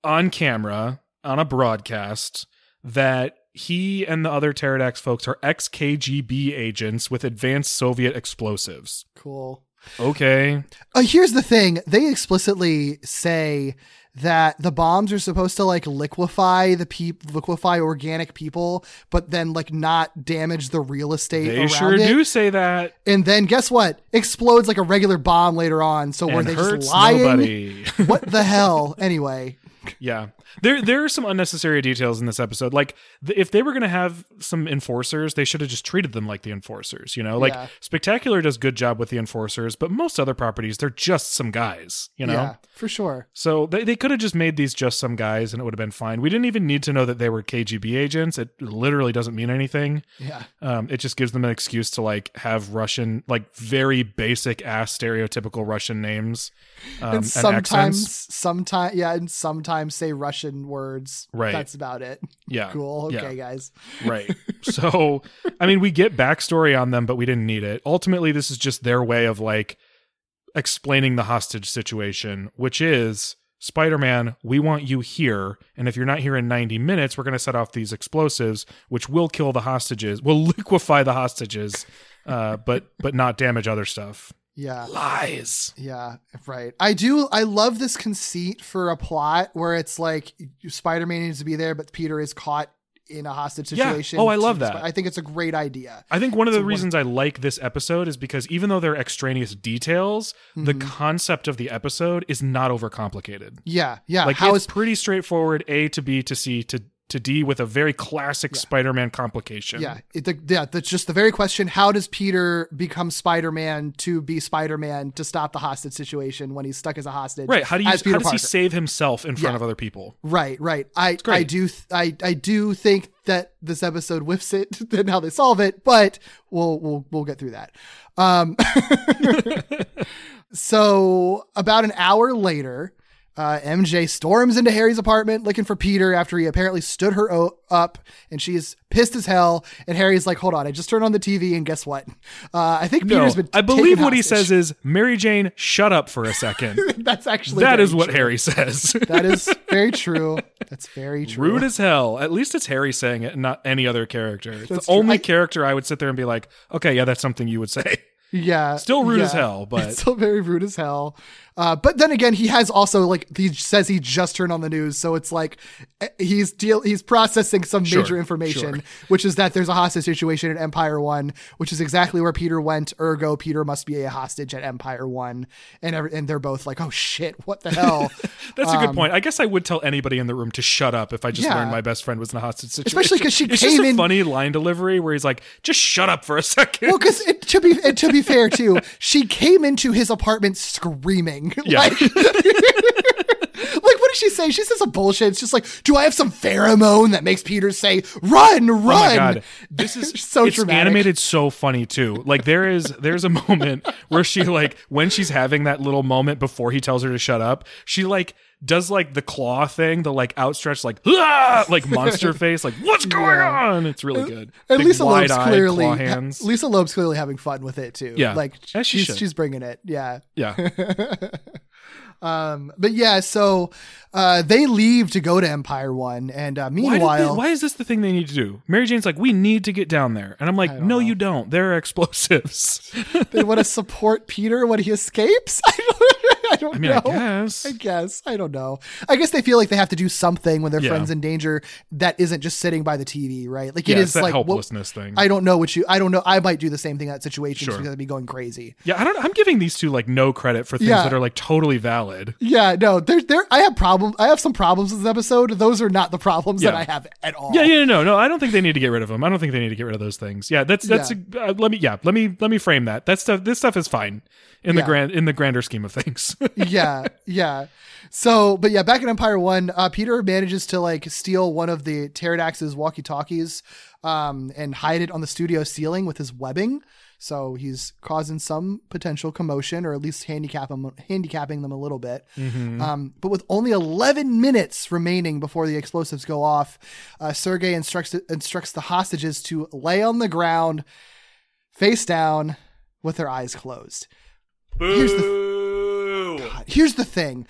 on camera, on a broadcast, that he and the other Pterodax folks are ex KGB agents with advanced Soviet explosives. Cool. Okay. Uh, here's the thing: they explicitly say that the bombs are supposed to like liquefy the peop- liquefy organic people, but then like not damage the real estate They around sure it. do say that. And then guess what? Explodes like a regular bomb later on. So were and they just lying? nobody. what the hell? Anyway, Yeah, there there are some unnecessary details in this episode. Like th- if they were going to have some enforcers, they should have just treated them like the enforcers. You know, like Yeah. Spectacular does good job with the enforcers, but most other properties they're just some guys. You know. yeah, for sure. So they, they could have just made these just some guys and it would have been fine. We didn't even need to know that they were KGB agents. It literally doesn't mean anything. Yeah. Um, it just gives them an excuse to like have Russian, like very basic ass stereotypical Russian names um, and, and sometimes, sometimes, yeah, and sometimes say Russian words. Right. That's about it. Yeah. Cool. Yeah. Okay, guys. Right. So, I mean, we get backstory on them, but we didn't need it. Ultimately, this is just their way of like explaining the hostage situation, which is Spider Man, we want you here. And if you're not here in 90 minutes, we're going to set off these explosives, which will kill the hostages, will liquefy the hostages, uh, but but not damage other stuff. Yeah. Lies. Yeah, right. I do. I love this conceit for a plot where it's like Spider-Man needs to be there, but Peter is caught in a hostage situation. Yeah. Oh, I love that. I think it's a great idea. I think one of the So reasons I like this episode is because even though they're extraneous details, the Mhm. concept of the episode is not overcomplicated. Yeah, yeah. like How it's is pretty straightforward a to b to c to to d with a very classic spider-man complication yeah, it, the, yeah. That's just the very question. How does Peter become Spider-Man to be Spider-Man to stop the hostage situation when he's stuck as a hostage? right how do you how does he save himself in front Yeah. of other people Right, right. I. I do th- I I do think that this episode whiffs it and how they solve it, but we'll we'll we'll get through that. Um So about an hour later, uh, MJ storms into Harry's apartment looking for Peter after he apparently stood her o- up, and she's pissed as hell. And Harry's like, "Hold on, I just turned on the TV, and guess what? Uh, I think no Peter's been. i believe what he says is mary jane shut up for a second That's actually that is what true. harry says That is very true. That's very true. rude as hell at least it's harry saying it not any other character it's That's the true. only I- character i would sit there and be like okay yeah that's something you would say Yeah. Still rude as hell, but- It's still very rude as hell. Uh, but then again, he has also like he says he just turned on the news, so it's like eh, he's deal he's processing some Sure, major information, sure. which is that there's a hostage situation at Empire One, which is exactly where Peter went. Ergo, Peter must be a hostage at Empire One, and every, and they're both like, oh shit, what the hell? That's a good point. I guess I would tell anybody in the room to shut up if I just Um, Yeah. learned my best friend was in a hostage situation. Especially because she it's came in- funny line delivery where he's like, "Just shut up for a second. well, because to be and to be fair too, she came into his apartment screaming. Yeah. Like, like what does she say? She says some bullshit. It's just like, do I have some pheromone that makes Peter say, "Run, run"? Oh my god, this is so it's dramatic. animated so funny too. Like there is there's a moment where she like when she's having that little moment before he tells her to shut up, she like does like the claw thing, the like outstretched like "Ah!" like monster face, like what's going Yeah. on? It's really good. And Big Lisa Loeb's clearly. Lisa Loeb's clearly having fun with it too. Yeah, like she's should. she's bringing it. Yeah. yeah, Um, but yeah, so uh, they leave to go to Empire One, and uh, why, meanwhile, they- why is this the thing they need to do? Mary Jane's like, we need to get down there, and I'm like, no, know. you don't. There are explosives. they want to support Peter when he escapes. I don't, I mean, know. I guess. I guess. I don't know. I guess they feel like they have to do something when their Yeah. friend's in danger that isn't just sitting by the TV, right? Like yeah, it that like helplessness thing. I don't know what you. I don't know. I might do the same thing in that situation Sure. because I'd be going crazy. yeah, I don't. I'm giving these two like no credit for things Yeah. that are like totally valid. Yeah, no, there, there. I have problems. I have some problems with this episode. Those are not the problems that I have at all. Yeah, yeah, no, no. I don't think they need to get rid of them. I don't think they need to get rid of those things. Yeah, that's that's. Uh, let me, yeah, let me let me frame that. That stuff. This stuff is fine in the grand in the grander scheme of things. yeah, yeah. So, but yeah, back in Empire One, uh, Peter manages to like steal one of the Pterodax's walkie-talkies, um, and hide it on the studio ceiling with his webbing. So he's causing some potential commotion, or at least handicap 'em- handicapping them a little bit. Um, but with only 11 minutes remaining before the explosives go off, uh, Sergei instructs instructs the hostages to lay on the ground, face down, with their eyes closed. Here's the God, here's the thing.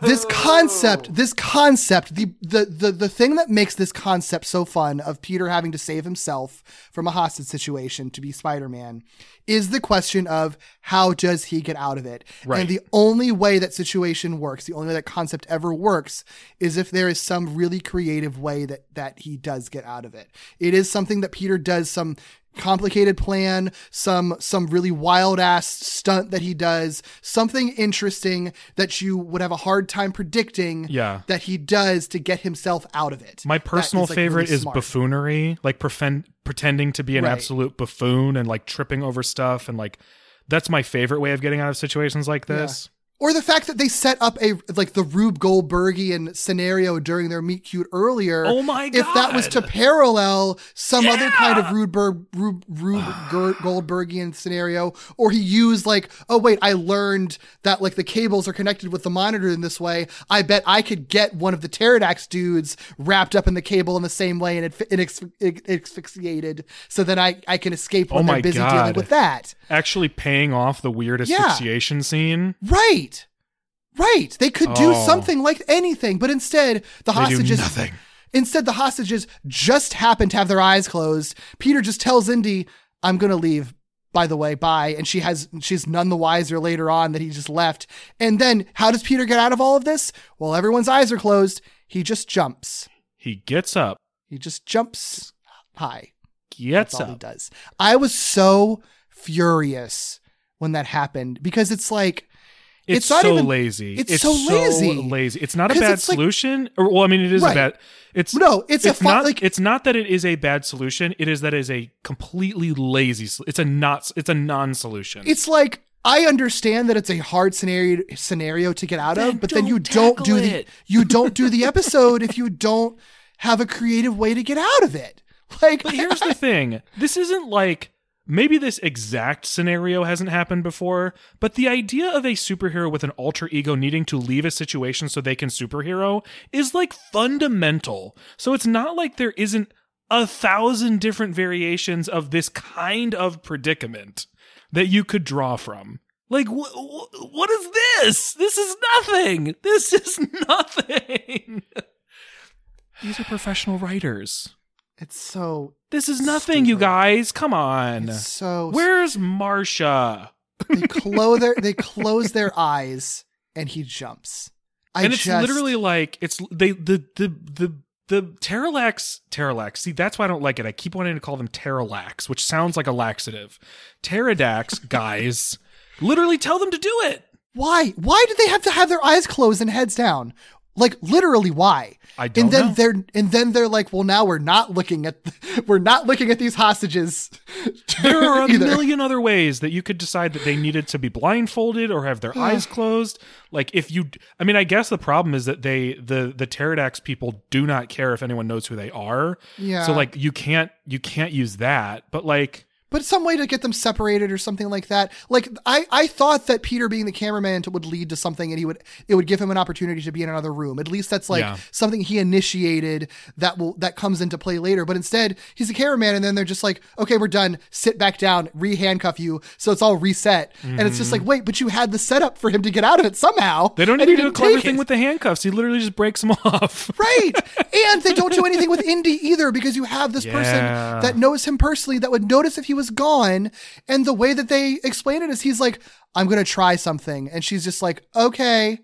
this concept, this concept, the, the the the thing that makes this concept so fun of Peter having to save himself from a hostage situation to be Spider-Man is the question of how does he get out of it? Right. And the only way that situation works, the only way that concept ever works is if there is some really creative way that that he does get out of it. It is something that Peter does some complicated plan, some some really wild ass stunt that he does, something interesting that you would have a hard time predicting Yeah. that he does to get himself out of it. My personal is, like, favorite really is smart. buffoonery, like prefen- pretending to be an Right. absolute buffoon and like tripping over stuff and like that's my favorite way of getting out of situations like this. Or the fact that they set up a like the Rube Goldbergian scenario during their meet cute earlier. Oh my god! If that was to parallel some other kind of Rube, Rube, Rube Goldbergian scenario, or he used like, oh wait, I learned that like the cables are connected with the monitor in this way. I bet I could get one of the Pterodax dudes wrapped up in the cable in the same way and, it, and ex- asphyxiated, so that I I can escape oh when Oh they're my busy dealing with that. Actually paying off the weird Yeah. asphyxiation scene. Right. Right. They could do Oh. something like anything, but instead the They hostages nothing. Instead the hostages just happen to have their eyes closed. Peter just tells Indy, "I'm going to leave." By the way, bye. And she has she's none the wiser later on that he just left. And then how does Peter get out of all of this? Well, everyone's eyes are closed. He just jumps. He gets up, He just jumps high. gets That's all he up. does. I was so furious when that happened because it's like It's, It's so even- lazy. it's so lazy. lazy. It's not a bad it's like- solution. or well, I mean, it is Right. a bad. It's No, it's a fu- not like- it's not that it is a bad solution. It is that it is a completely lazy. It's a not. It's a non-solution. It's like I understand that it's a hard scenario scenario to get out Then of, but then you don't do tackle the you don't do the episode if you don't have a creative way to get out of it. Like But here's the thing this isn't like maybe this exact scenario hasn't happened before, but the idea of a superhero with an alter ego needing to leave a situation so they can superhero is like fundamental. So it's not like there isn't a thousand different variations of this kind of predicament that you could draw from. Like, wh- wh- what is this? This is nothing. This is nothing. These are professional writers. It's so This is nothing, you guys. Come on. it's so Where's Marsha? they close their they close their eyes and he jumps. I and it's just- literally like it's they the the the the Terralax Terralax. See, that's why I don't like it. I keep wanting to call them Terralax, which sounds like a laxative. Pterodax guys literally tell them to do it. why why did they have to have their eyes closed and heads down? Like literally why? I don't and then know. they're and then they're like, well, now we're not looking at we're not looking at these hostages. There are a either. million other ways that you could decide that they needed to be blindfolded or have their eyes closed. Like if you, I mean, I guess the problem is that they the the Pterodax people do not care if anyone knows who they are. Yeah. So like you can't you can't use that. But like but some way to get them separated or something like that. Like I, I thought that Peter being the cameraman would lead to something, and he would it would give him an opportunity to be in another room. At least that's like Yeah. something he initiated that will that comes into play later. But instead, he's a cameraman, and then they're just like, okay, we're done. Sit back down, re handcuff you, so it's all reset. And it's just like, wait, but you had the setup for him to get out of it somehow. Mm-hmm. they don't even do a clever thing it. with the handcuffs. He literally just breaks them off. Right. and they don't do anything with Indy either because you have this Yeah. person that knows him personally that would notice if he was gone. And the way that they explain it is he's like, I'm going to try something. And she's just like, okay.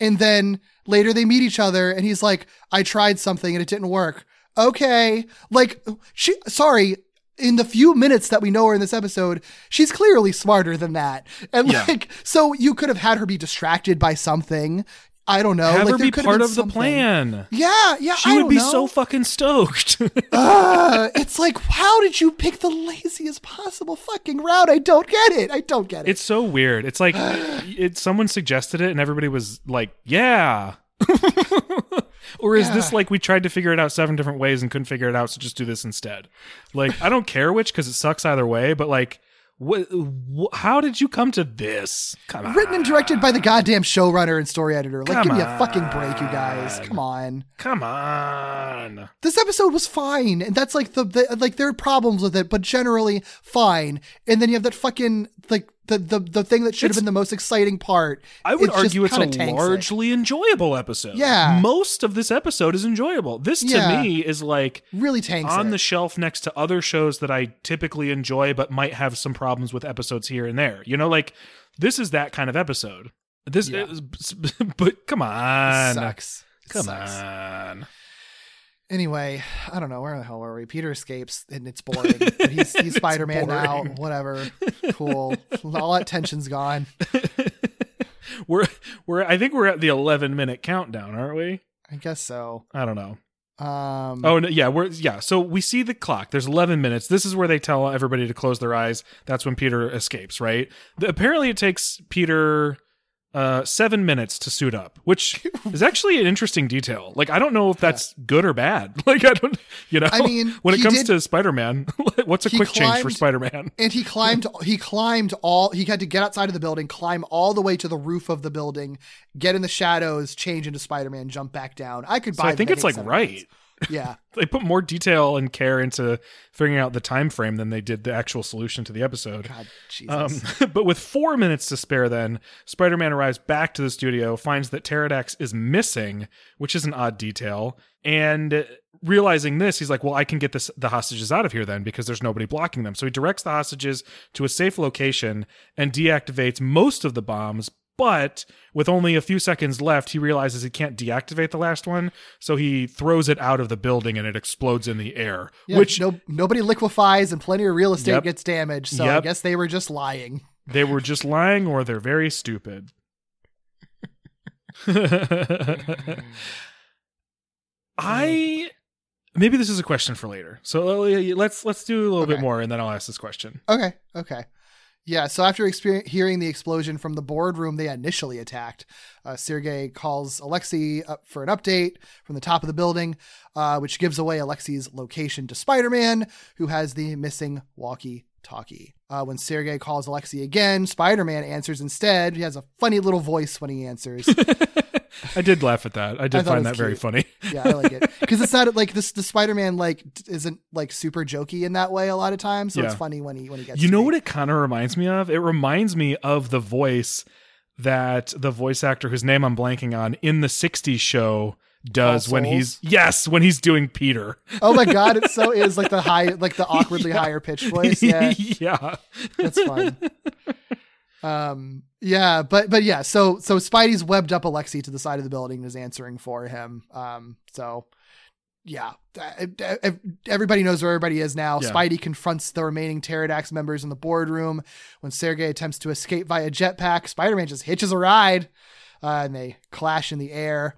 And then later they meet each other and he's like, I tried something and it didn't work. Okay. Like, she, sorry. In the few minutes that we know her in this episode, she's clearly smarter than that. And Yeah. like, so you could have had her be distracted by something. I don't know. Have like, her be part of the plan. Yeah, yeah. She I would be know. so fucking stoked. Uh, it's like, how did you pick the laziest possible fucking route? I don't get it. I don't get it. It's so weird. It's like it someone suggested it and everybody was like, "Yeah." or is this like we tried to figure it out seven different ways and couldn't figure it out, so just do this instead? Like, I don't care which because it sucks either way. But like, what? Wh- how did you come to this? Come on, Written and directed by the goddamn showrunner and story editor. Like, Come give me a fucking break, you guys. Come on. come on. This episode was fine, and that's like the, the like there are problems with it, but generally fine. And then you have that fucking like the the, the thing that should have been the most exciting part. I would it's just argue it's a tanks it. largely enjoyable episode. Yeah. Most of this episode is enjoyable. This to Yeah. me is like really tanks on it. the shelf next to other shows that I typically enjoy but might have some problems with episodes here and there. You know, like this is that kind of episode. This Yeah. is, but come on. sucks. Come Sucks. on. Anyway, I don't know where the hell were we. Peter escapes and it's boring. But he's he's Spider Man now. Whatever. Cool. All that tension's gone. We're we're I think we're at the 11 minute countdown, aren't we? I guess so. I don't know. Um. Oh no, yeah, we're yeah. So we see the clock. There's 11 minutes. This is where they tell everybody to close their eyes. That's when Peter escapes, right? The- apparently, it takes Peter uh seven minutes to suit up, which is actually an interesting detail. Like, I don't know if that's good or bad. Like, I don't, you know. I mean, when it comes did- to Spider Man, what's a quick change for Spider Man? and he climbed he climbed all he had to get outside of the building climb all the way to the roof of the building get in the shadows change into spider-man jump back down i could So buy I think it's like right. minutes. Yeah They put more detail and care into figuring out the time frame than they did the actual solution to the episode. god jesus Um, but with four minutes to spare, then Spider Man arrives back to the studio, finds that Pterodax is missing, which is an odd detail, and realizing this, he's like, "Well, I can get this the hostages out of here then because there's nobody blocking them." So he directs the hostages to a safe location and deactivates most of the bombs. But with only a few seconds left, he realizes he can't deactivate the last one, so he throws it out of the building and it explodes in the air. yeah, which no, nobody liquefies and plenty of real estate Yep. gets damaged so i guess they were just lying They were just lying or they're very stupid. I maybe this is a question for later. So uh, let's let's do a little bit more and then I'll ask this question. okay okay yeah so after hearing the explosion from the boardroom they initially attacked uh, sergei calls alexei up for an update from the top of the building uh, which gives away alexei's location to spider-man who has the missing walkie talkie uh, when sergei calls alexei again spider-man answers instead. He has a funny little voice when he answers I did laugh at that. I did I find that very funny. yeah i like it because it's not like this the spider-man like isn't like super jokey in that way a lot of times so it's funny when he when he gets You know be. what it kind of reminds me of? It reminds me of the voice that the voice actor whose name I'm blanking on in the 60s show does when he's yes, when he's doing Peter. Oh my god, it so is like the high, like the awkwardly higher pitch voice. Yeah, yeah. that's fun. Um, yeah, but but yeah, so so Spidey's webbed up Alexi to the side of the building and is answering for him. Um, so yeah, everybody knows where everybody is now. Yeah. Spidey confronts the remaining Pterodax members in the boardroom. When Sergei attempts to escape via jetpack, Spider-Man just hitches a ride, uh, and they clash in the air.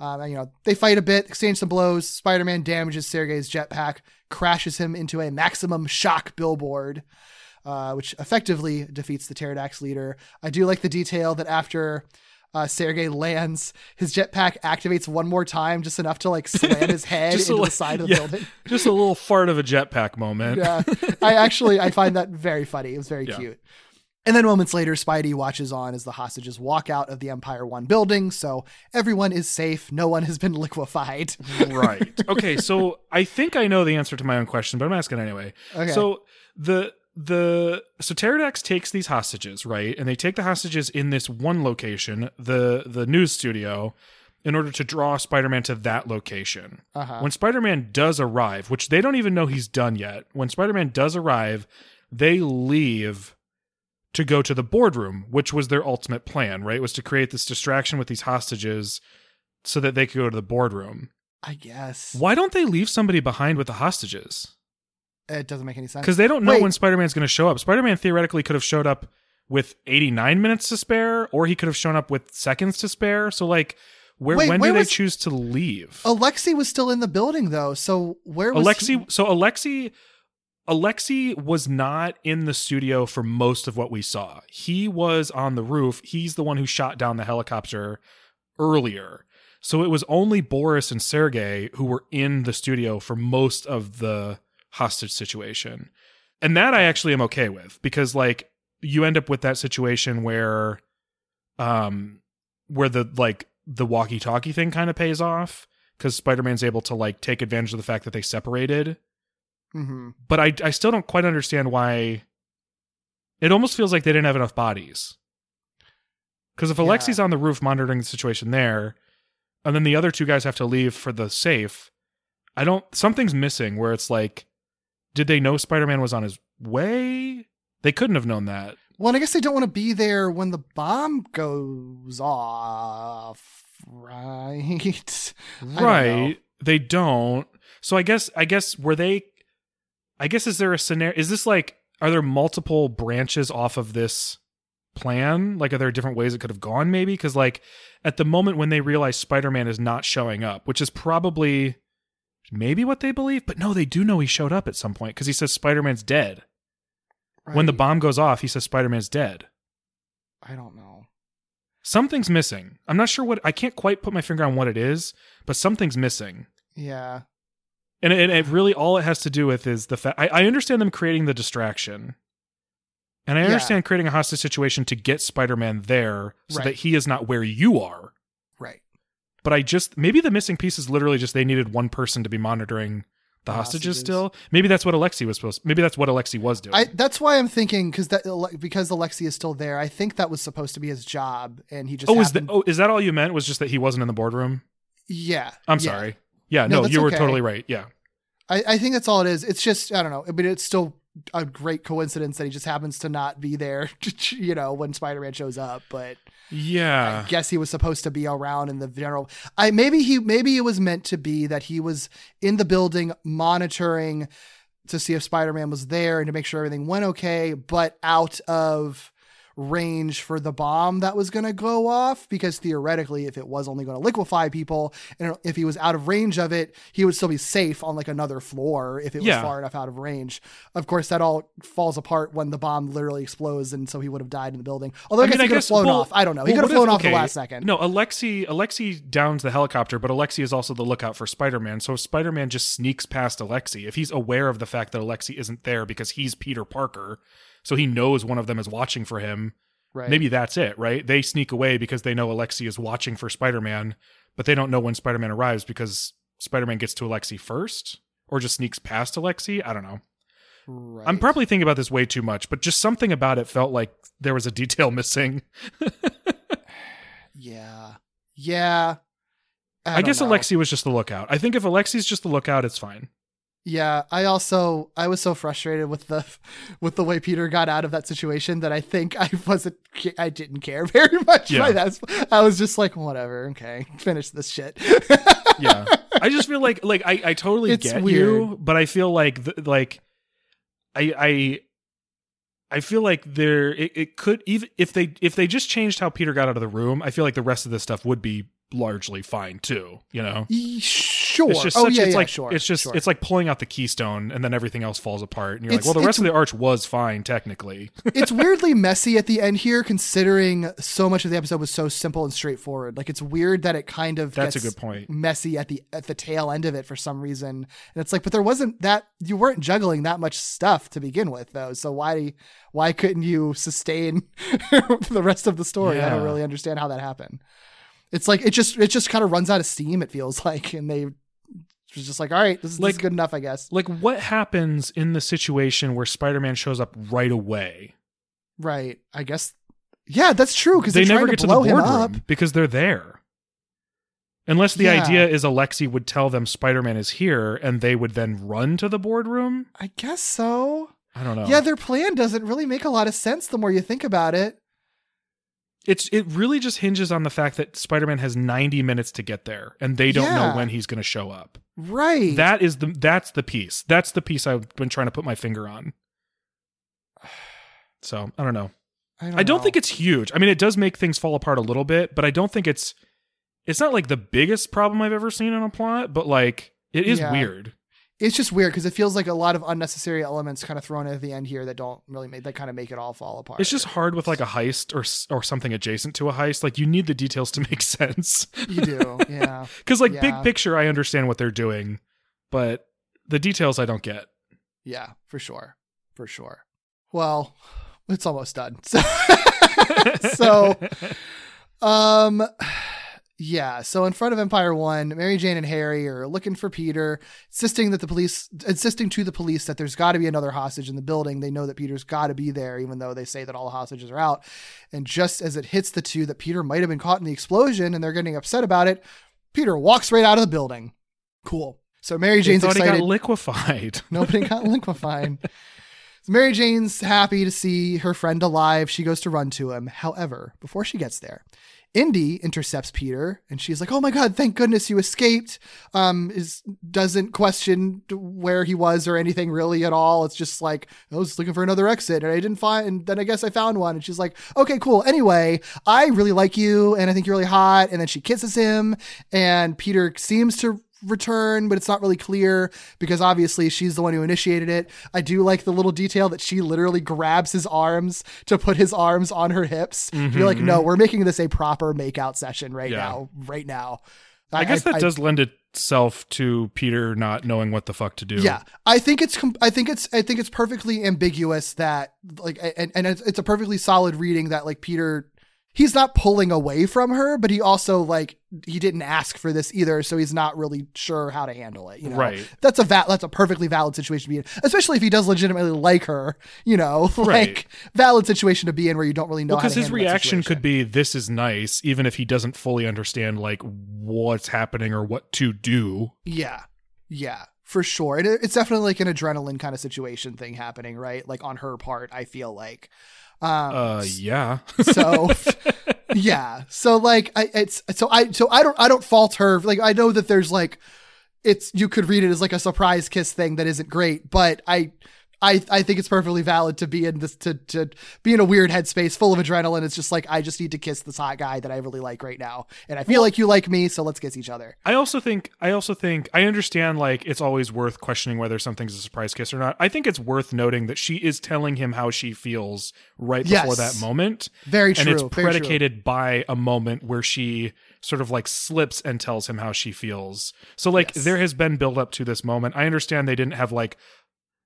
Um, and, you know, they fight a bit, exchange some blows. Spider-Man damages Sergei's jetpack, crashes him into a maximum shock billboard, uh, which effectively defeats the Pterodax leader. I do like the detail that after uh, Sergei lands, his jetpack activates one more time, just enough to like slam his head into the side of the yeah, building. Just a little fart of a jetpack moment. Yeah, I actually I find that very funny. It was very Yeah. cute. And then moments later, Spidey watches on as the hostages walk out of the Empire One building. So everyone is safe. No one has been liquefied. right. Okay, so I think I know the answer to my own question, but I'm asking anyway. Okay. So the the so Pterodax takes these hostages, right? And they take the hostages in this one location, the the news studio, in order to draw Spider-Man to that location. Uh-huh. When Spider-Man does arrive, which they don't even know he's done yet, when Spider-Man does arrive, they leave to go to the boardroom, which was their ultimate plan, right? Was to create this distraction with these hostages so that they could go to the boardroom. I guess Why don't they leave somebody behind with the hostages? It doesn't make any sense. Because they don't know Wait. when Spider Man's going to show up. Spider Man theoretically could have showed up with 89 minutes to spare, or he could have shown up with seconds to spare. So, like, where Wait, when where do was- they choose to leave? Alexei was still in the building though. So where was Alexei, he? so Alexei, Alexei was not in the studio for most of what we saw. He was on the roof. He's the one who shot down the helicopter earlier. So it was only Boris and Sergei who were in the studio for most of the hostage situation. And that I actually am okay with because like you end up with that situation where um where the like the walkie-talkie thing kind of pays off cuz Spider-Man's able to like take advantage of the fact that they separated Mhm. but I I still don't quite understand why It almost feels like they didn't have enough bodies. Because if Yeah. Alexi's on the roof monitoring the situation there, and then the other two guys have to leave for the safe, I don't. Something's missing where it's like, did they know Spider Man was on his way? They couldn't have known that. Well, and I guess they don't want to be there when the bomb goes off, right? Right they don't so i guess i guess were they i guess is there a scenario is this like are there multiple branches off of this plan like are there different ways it could have gone maybe because like at the moment when they realize spider-man is not showing up which is probably maybe what they believe but no they do know he showed up at some point because he says spider-man's dead when the bomb goes off he says spider-man's dead I don't know. something's missing i'm not sure what i can't quite put my finger on what it is but something's missing Yeah. And it, it really all it has to do with is the fact I, I understand them creating the distraction. And I Yeah. understand creating a hostage situation to get Spider Man there so Right. that he is not where you are. But I just maybe the missing piece is literally just they needed one person to be monitoring the hostages, hostages. still. Maybe that's what Alexi was supposed maybe that's what Alexi was doing. I that's why I'm thinking because that because Alexi is still there. I think that was supposed to be his job, and he just oh, is that oh is that all you meant? Was just that he wasn't in the boardroom? yeah. I'm yeah. sorry. Yeah, No, no, you were okay. totally right. Yeah. I, I think that's all it is. It's just I don't know. I mean, it's still a great coincidence that he just happens to not be there, you know, when Spider-Man shows up. But Yeah. I guess he was supposed to be around in the general. I maybe he maybe it was meant to be that he was in the building monitoring to see if Spider-Man was there and to make sure everything went okay, but out of range for the bomb that was going to go off because theoretically if it was only going to liquefy people and if he was out of range of it he would still be safe on like another floor if it was Yeah. far enough out of range. Of course that all falls apart when the bomb literally explodes and so he would have died in the building. Although i, guess he could have flown well- off. I don't know. He well, could have flown if- off the last second. No, Alexi Alexi downs the helicopter, but Alexi is also the lookout for Spider-Man. So if Spider-Man just sneaks past Alexi, if he's aware of the fact that Alexi isn't there because he's Peter Parker, so he knows one of them is watching for him, right maybe that's it, right? They sneak away because they know Alexi is watching for Spider-Man, but they don't know when Spider-Man arrives because Spider-Man gets to Alexi first or just sneaks past Alexi. I don't know. right. I'm probably thinking about this way too much, but just something about it felt like there was a detail missing. yeah yeah I, don't guess know. Alexi was just the lookout. I think if Alexi's just the lookout, it's fine. Yeah, I also I was so frustrated with the with the way Peter got out of that situation that I think I wasn't I didn't care very much Yeah. by that. I was just like, whatever, okay, finish this shit. Yeah, I just feel like like I, I totally It's get weird. you, but I feel like th- like I I I feel like there it, it could even if they if they just changed how Peter got out of the room, I feel like the rest of this stuff would be largely fine too. You know. Sure. It's just oh such, yeah, it's yeah, like sure. it's just sure. it's like pulling out the keystone and then everything else falls apart and you're It's- like, well, the rest of the arch was fine technically. it's weirdly messy at the end here, considering so much of the episode was so simple and straightforward. Like it's weird that it kind of That's a good point. messy at the at the tail end of it for some reason. And it's like, but there wasn't that you weren't juggling that much stuff to begin with, though. So why why couldn't you sustain the rest of the story? I don't really understand how that happened. It's like it just it just kind of runs out of steam. It feels like, and they was just like, all right, this is, this is Like- good enough, I guess. Like, what happens in the situation where Spider-Man shows up right away? Right. I guess. Yeah, that's true because they never get to to the him up. boardroom because they're there. Unless the Yeah. idea is Alexi would tell them Spider-Man is here and they would then run to the boardroom. I guess so. I don't know. Yeah, their plan doesn't really make a lot of sense the more you think about it. It's it really just hinges on the fact that Spider-Man has 90 minutes to get there and they don't Yeah. know when he's going to show up. Right. That is the that's the piece. That's the piece I've been trying to put my finger on. So, I don't know. I I don't know. think it's huge. I mean, it does make things fall apart a little bit, but I don't think it's it's not like the biggest problem I've ever seen in a plot, but like it is Yeah. weird. It's just weird because it feels like a lot of unnecessary elements kind of thrown at the end here that don't really make that kind of make it all fall apart. It's just hard with like a heist or or something adjacent to a heist. Like you need the details to make sense. you do, yeah, Cuz like Yeah. big picture I understand what they're doing, but the details I don't get. yeah, for sure, for sure. Well, it's almost done. So, so um Yeah, so in front of Empire One, Mary Jane and Harry are looking for Peter, insisting that the police, insisting to the police that there's got to be another hostage in the building. They know that Peter's got to be there, even though they say that all the hostages are out. And just as it hits the two that Peter might have been caught in the explosion, and they're getting upset about it, Peter walks right out of the building. Cool. So Mary They Jane's thought he got liquefied. Nobody got liquefied. So Mary Jane's happy to see her friend alive. She goes to run to him. However, before she gets there, Indy intercepts Peter and she's like, "Oh my god, thank goodness you escaped." Um is doesn't question where he was or anything really at all. It's just like, I was looking for another exit and I didn't find and then I guess I found one and she's like, "Okay, cool. Anyway, I really like you and I think you're really hot." And then she kisses him and Peter seems to return, but it's not really clear because obviously she's the one who initiated it. I do like the little detail that she literally grabs his arms to put his arms on her hips. You're like, mm-hmm, no, mm-hmm. we're making this a proper makeout session right Yeah. now, right now. I guess that I- does lend itself to Peter not knowing what the fuck to do. Yeah, I think it's I think it's I think it's perfectly ambiguous that like and and it's, it's a perfectly solid reading that like Peter he's not pulling away from her, but he also like he didn't ask for this either, so he's not really sure how to handle it. You know, Right. That's a va- that's a perfectly valid situation to be in, especially if he does legitimately like her. You know, like Right. valid situation to be in where you don't really know. Because to his reaction could be, "This is nice," even if he doesn't fully understand like what's happening or what to do. Yeah. Yeah, for sure. And it's definitely like an adrenaline kind of situation thing happening, right? Like on her part, I feel like. Um, Uh, yeah. so yeah. So like I it's so I so I don't I don't fault her. Like I know that there's like it's you could read it as like a surprise kiss thing that isn't great, but I I, I think it's perfectly valid to be in this to to be in a weird headspace full of adrenaline. It's just like I just need to kiss this hot guy that I really like right now, and I feel like you like me, so let's kiss each other. I also think I also think I understand like it's always worth questioning whether something's a surprise kiss or not. I think it's worth noting that she is telling him how she feels right before Yes. that moment. Very true. and it's predicated by a moment where she sort of like slips and tells him how she feels. So like Yes. there has been build up to this moment. I understand they didn't have like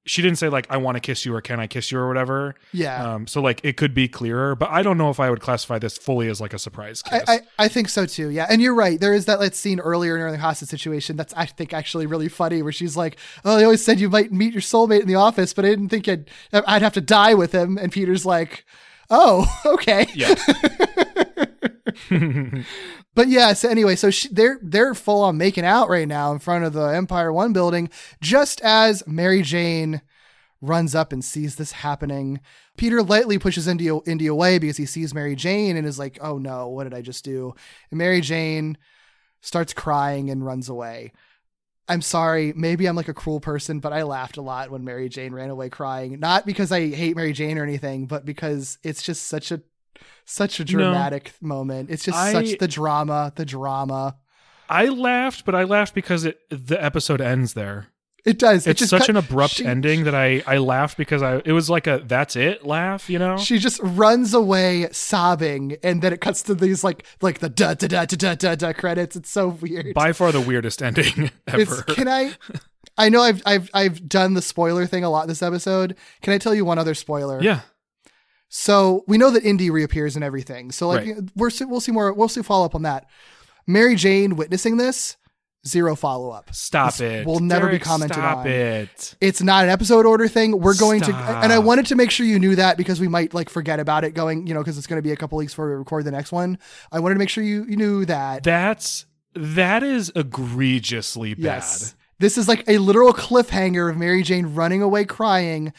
she didn't say like I want to kiss you or can I kiss you or whatever. Yeah. Um so like it could be clearer, but I don't know if I would classify this fully as like a surprise kiss. I, I, I think so too. Yeah. And you're right. There is that like, scene earlier in the hostage situation that's, I think, actually really funny where she's like, Oh, they always said you might meet your soulmate in the office, but I didn't think I'd, I'd have to die with him. And Peter's like, Oh, okay. yeah. But yeah, so anyway, so she, they're they're full on making out right now in front of the Empire One building, just as Mary Jane runs up and sees this happening. Peter lightly pushes Indy, Indy away because he sees Mary Jane and is like, "Oh no, what did I just do?" And Mary Jane starts crying and runs away. I'm sorry, maybe I'm like a cruel person, but I laughed a lot when Mary Jane ran away crying. Not because I hate Mary Jane or anything, but because it's just such a such a dramatic moment. It's just I- such the drama, the drama. I laughed, but I laughed because it the episode ends there. It does. It It's just such cut- an abrupt she- ending that I I laughed because I it was like a that's it laugh, you know? She just runs away sobbing, and then it cuts to these like like the da da da da da da credits. It's so weird. By far the weirdest ending It's, ever. can I? I know I've I've I've done the spoiler thing a lot this episode. Can I tell you one other spoiler? yeah. So we know that Indy reappears and everything. So like Right. we're we'll see more. We'll see follow up on that. Mary Jane witnessing this, zero follow up. Stop This it. will never be Derek, commented stop on. it. It's not an episode order thing. We're going to, and I wanted to make sure you knew that because we might like forget about it going, you know, because it's going to be a couple weeks before we record the next one. I wanted to make sure you, you knew that. That's that is egregiously bad. yes. This is like a literal cliffhanger of Mary Jane running away crying.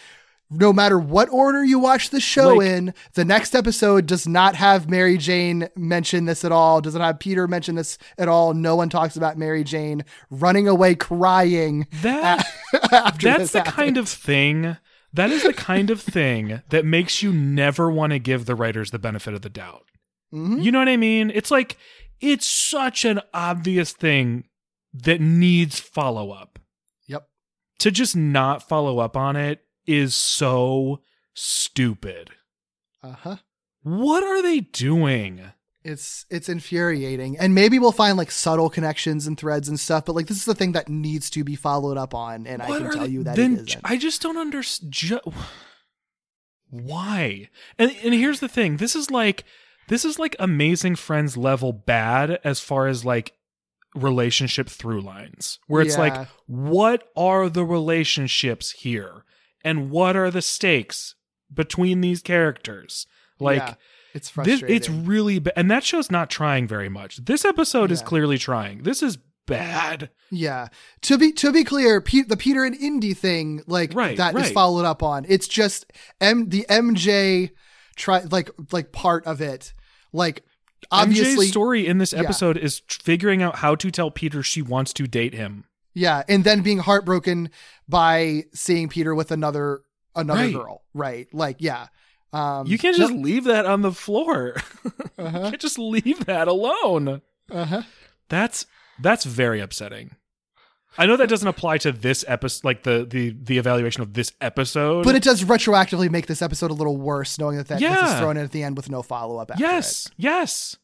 No matter what order you watch the show Like- in, the next episode does not have Mary Jane mention this at all. Does not have Peter mention this at all. No one talks about Mary Jane running away crying. That that's the kind of thing that is the kind of thing that makes you never want to give the writers the benefit of the doubt. Mhm. You know what I mean? It's like it's such an obvious thing that needs follow up. Yep. To just not follow up on it is so stupid. Uh huh. What are they doing? It's it's infuriating, and maybe we'll find like subtle connections and threads and stuff. But like this is the thing that needs to be followed up on, and I can tell they- you that then. I just don't understand. Why? And and here's the thing. This is like this is like Amazing Friends level bad as far as like relationship through lines, where it's Yeah. like, what are the relationships here, and what are the stakes between these characters? Like. Yeah. It's This, frustrating. it's really bad. And that show's not trying very much. This episode is clearly trying. This is bad. Yeah. To be to be clear, Pe- the Peter and Indy thing, like Right, that is right. followed up on. It's just M the MJ try like like part of it. Like obviously MJ's story in this yeah. episode is figuring out how to tell Peter she wants to date him. Yeah, and then being heartbroken by seeing Peter with another another Right. girl. Right. Like yeah. Um You can't just leave that on the floor. uh-huh. can't just leave that alone. Uh-huh. That's that's very upsetting. I know that doesn't apply to this episode, like the the the evaluation of this episode. But it does retroactively make this episode a little worse knowing that that this is thrown in at the end with no follow-up after yes, yes,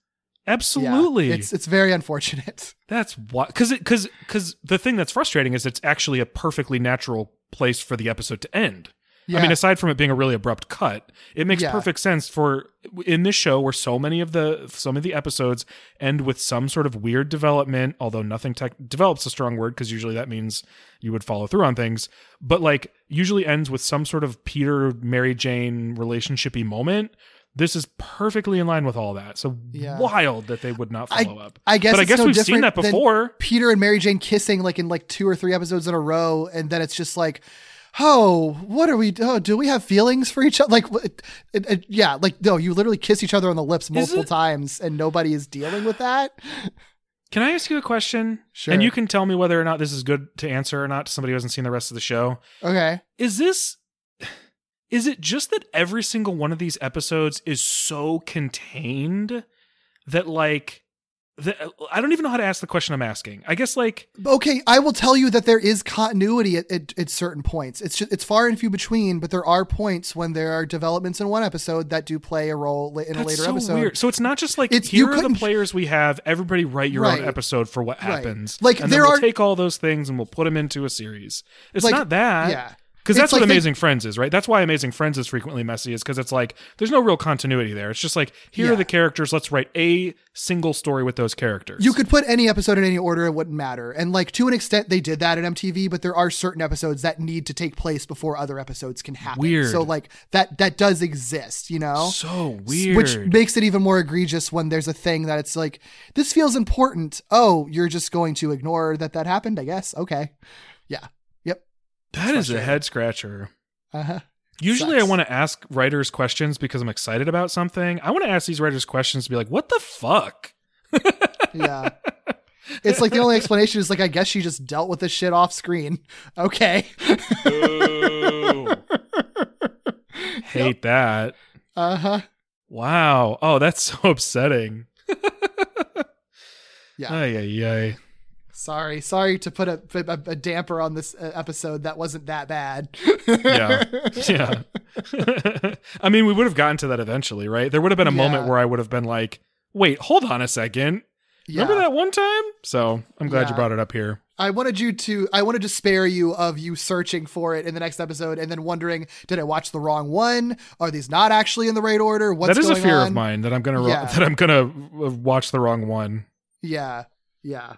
it. Yeah, absolutely. it's it's very unfortunate. That's why, because it, because because the thing that's frustrating is it's actually a perfectly natural place for the episode to end. Yeah. I mean, aside from it being a really abrupt cut, it makes Yeah. perfect sense for in this show where so many of the some of the episodes end with some sort of weird development. Although nothing tech develops a strong word because usually that means you would follow through on things, but like usually ends with some sort of Peter Mary Jane relationshipy moment. This is perfectly in line with all that. So Yeah. wild that they would not I- follow up. I guess but I guess no we've seen that before. Peter and Mary Jane kissing like in like two or three episodes in a row, and then it's just like, oh, what are we? Oh, do we have feelings for each other? Like, it, it, it- yeah, like no, you literally kiss each other on the lips multiple times, and nobody is dealing with that. Can I ask you a question? Sure. And you can tell me whether or not this is good to answer or not to somebody who hasn't seen the rest of the show. Okay, Is this is it just that every single one of these episodes is so contained that like that I don't even know how to ask the question I'm asking. I guess like okay, I will tell you that there is continuity at, at, at certain points. It's just, it's far and few between, but there are points when there are developments in one episode that do play a role in a later so episode. weird. So it's not just like It's- here are the players we have. Everybody write your Right. own episode for what Right. happens. Like, and there we'll are- take all those things and we'll put them into a series. It's Like, not that. yeah. Because that's what like they- Amazing Friends is, right? That's why Amazing Friends is frequently messy, is because it's like there's no real continuity there. It's just like here Yeah. are the characters. Let's write a single story with those characters. You could put any episode in any order, it wouldn't matter. And like to an extent, they did that at MTV, but there are certain episodes that need to take place before other episodes can happen. Weird. So like that that does exist, you know? so weird. Which makes it even more egregious when there's a thing that it's like, this feels important. Oh, you're just going to ignore that that happened, I guess. Okay. Yeah. Yep. that is a head scratcher. Uh-huh. Usually, Sucks. I want to ask writers questions because I'm excited about something. I want to ask these writers questions to be like, "What the fuck?" Yeah. It's like the only explanation is like, I guess she just dealt with this shit off screen. Okay. Hate that. Uh-huh. Wow. Oh, that's so upsetting. Yeah. Ay, ay, ay. Sorry, sorry to put a, a, a damper on this uh, episode that wasn't that bad. Yeah. Yeah. I mean, we would have gotten to that eventually, right? There would have been a moment where I would have been like, wait, hold on a second. Remember that one time? So I'm glad you brought it up here. I wanted you to, I wanted to spare you of you searching for it in the next episode and then wondering, did I watch the wrong one? Are these not actually in the right order? What's that is a fear on? of mine that I'm gonna Yeah. that I'm gonna uh, watch the wrong one. Yeah, yeah.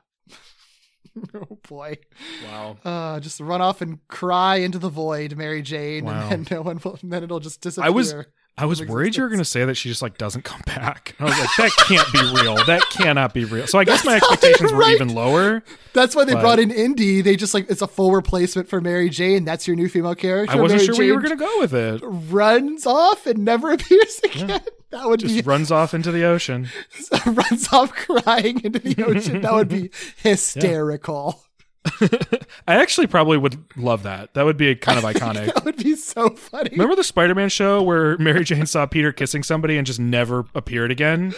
oh boy. Wow. Uh, just run off and cry into the void, Mary Jane, Wow. and then no one will, and then it'll just disappear. I was I was of worried you were going to say that she just like doesn't come back. I was like, that can't be real. That cannot be real. So I guess my That's not expectations were right. even lower. That's why they But- brought in Indy. They just like it's a full replacement for Mary Jane. That's your new female character. I wasn't Mary sure where you were going to go with it. Runs off and never appears again. That would Just be runs off into the ocean. runs off crying into the ocean. That would be hysterical. I actually probably would love that. That would be kind of iconic. That would be so funny. Remember the Spider-Man show where Mary Jane saw Peter kissing somebody and just never appeared again?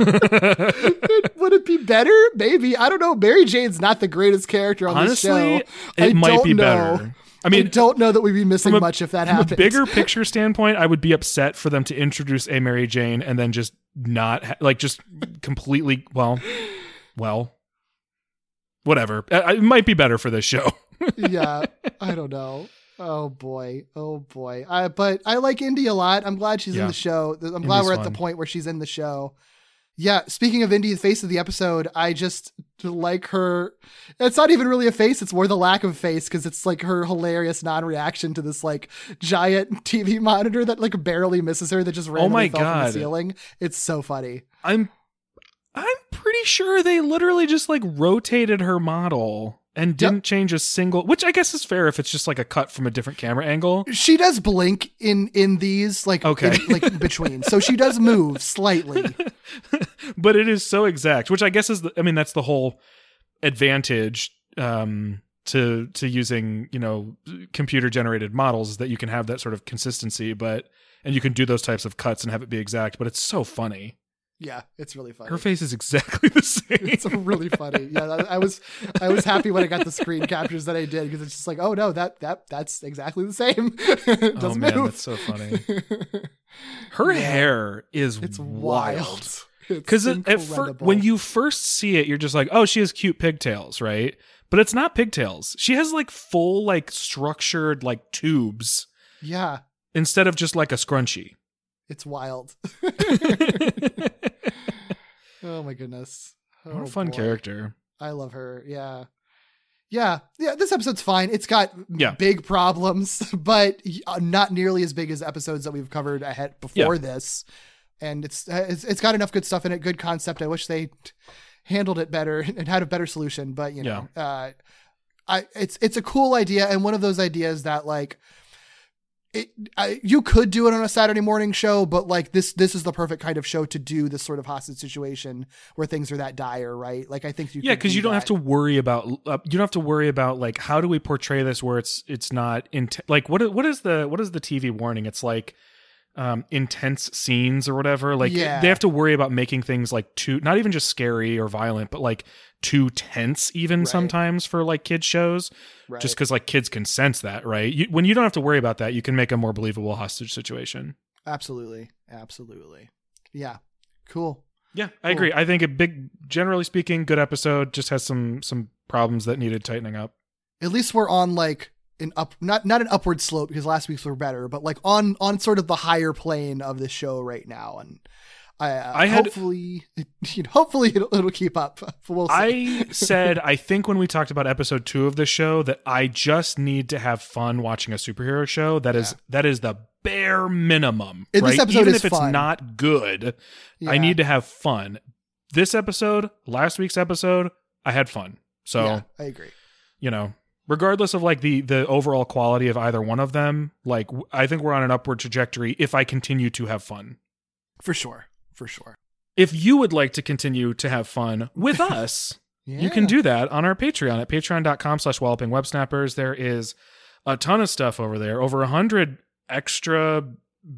would it be better? Maybe I don't know. Mary Jane's not the greatest character on this show. it I might be know. better. I mean, I don't know that we'd be missing a- much if that from happened. a bigger picture standpoint, I would be upset for them to introduce a Mary Jane and then just not ha- like just completely well, well, whatever. Uh, It might be better for this show. yeah, I don't know. Oh boy, oh boy. I, but I like Indy a lot. I'm glad she's in the show. I'm glad we're at fun. the point where she's in the show. Yeah. Speaking of Indy, the face of the episode, I just like her. It's not even really a face. It's more the lack of face because it's like her hilarious non-reaction to this like giant TV monitor that like barely misses her that just randomly Oh my fell from the ceiling. It's so funny. I'm I'm pretty sure they literally just like rotated her model and didn't change a single which I guess is fair if it's just like a cut from a different camera angle. She does blink in in these like Okay. in- like between. So she does move slightly. but it is so exact, which I guess is the, I mean that's the whole advantage um to to using, you know, computer generated models is that you can have that sort of consistency but and you can do those types of cuts and have it be exact, but it's so funny. Yeah, it's really funny. Her face is exactly the same. It's really funny. Yeah, I, I was I was happy when I got the screen captures that I did because it's just like, oh no, that that that's exactly the same. it oh man, move. that's so funny. Her hair is It's wild. Because at fir- when you first see it, you're just like, oh, she has cute pigtails, right? But it's not pigtails. She has like full, like structured, like tubes yeah, instead of just like a scrunchie. It's wild. oh my goodness. what a Oh, fun boy. character. I love her. Yeah. Yeah. Yeah. This episode's fine. It's got Yeah. big problems, but uh, not nearly as big as episodes that we've covered ahead before Yeah. this. And it's, uh, it's it's got enough good stuff in it, good concept. I wish they handled it better and had a better solution, but you know, uh, I it's it's a cool idea and one of those ideas that like it, I, you could do it on a Saturday morning show, but like this, this is the perfect kind of show to do this sort of hostage situation where things are that dire, right? Like I think you, Yeah, because do you don't have to worry about uh, you don't have to worry about like how do we portray this where it's it's not int- like what what is the what is the TV warning? It's like um intense scenes or whatever. Like Yeah. they have to worry about making things like too not even just scary or violent, but like too tense even Right. sometimes for like kids shows. Right. Just because like kids can sense that, right? You, when you don't have to worry about that, you can make a more believable hostage situation. Absolutely. Absolutely. Yeah. Cool. Yeah, I agree. I think a big, generally speaking, good episode. Just has some some problems that needed tightening up. At least we're on like an up not not an upward slope because last week's were better, but like on on sort of the higher plane of the show right now. And I, uh, I had- hopefully you know, hopefully it'll, it'll keep up. We'll. I said, I think when we talked about episode two of the show, that I just need to have fun watching a superhero show. That is that is the bare minimum. And right? this episode Even if it's fun. not good, I need to have fun. This episode, last week's episode, I had fun. So yeah, I agree. you know, regardless of like the the overall quality of either one of them, like i think we're on an upward trajectory if I continue to have fun. For sure. For sure. If you would like to continue to have fun with us, you can do that on our Patreon at patreon.com slash walloping web snappers. There is a ton of stuff over there, over a hundred extra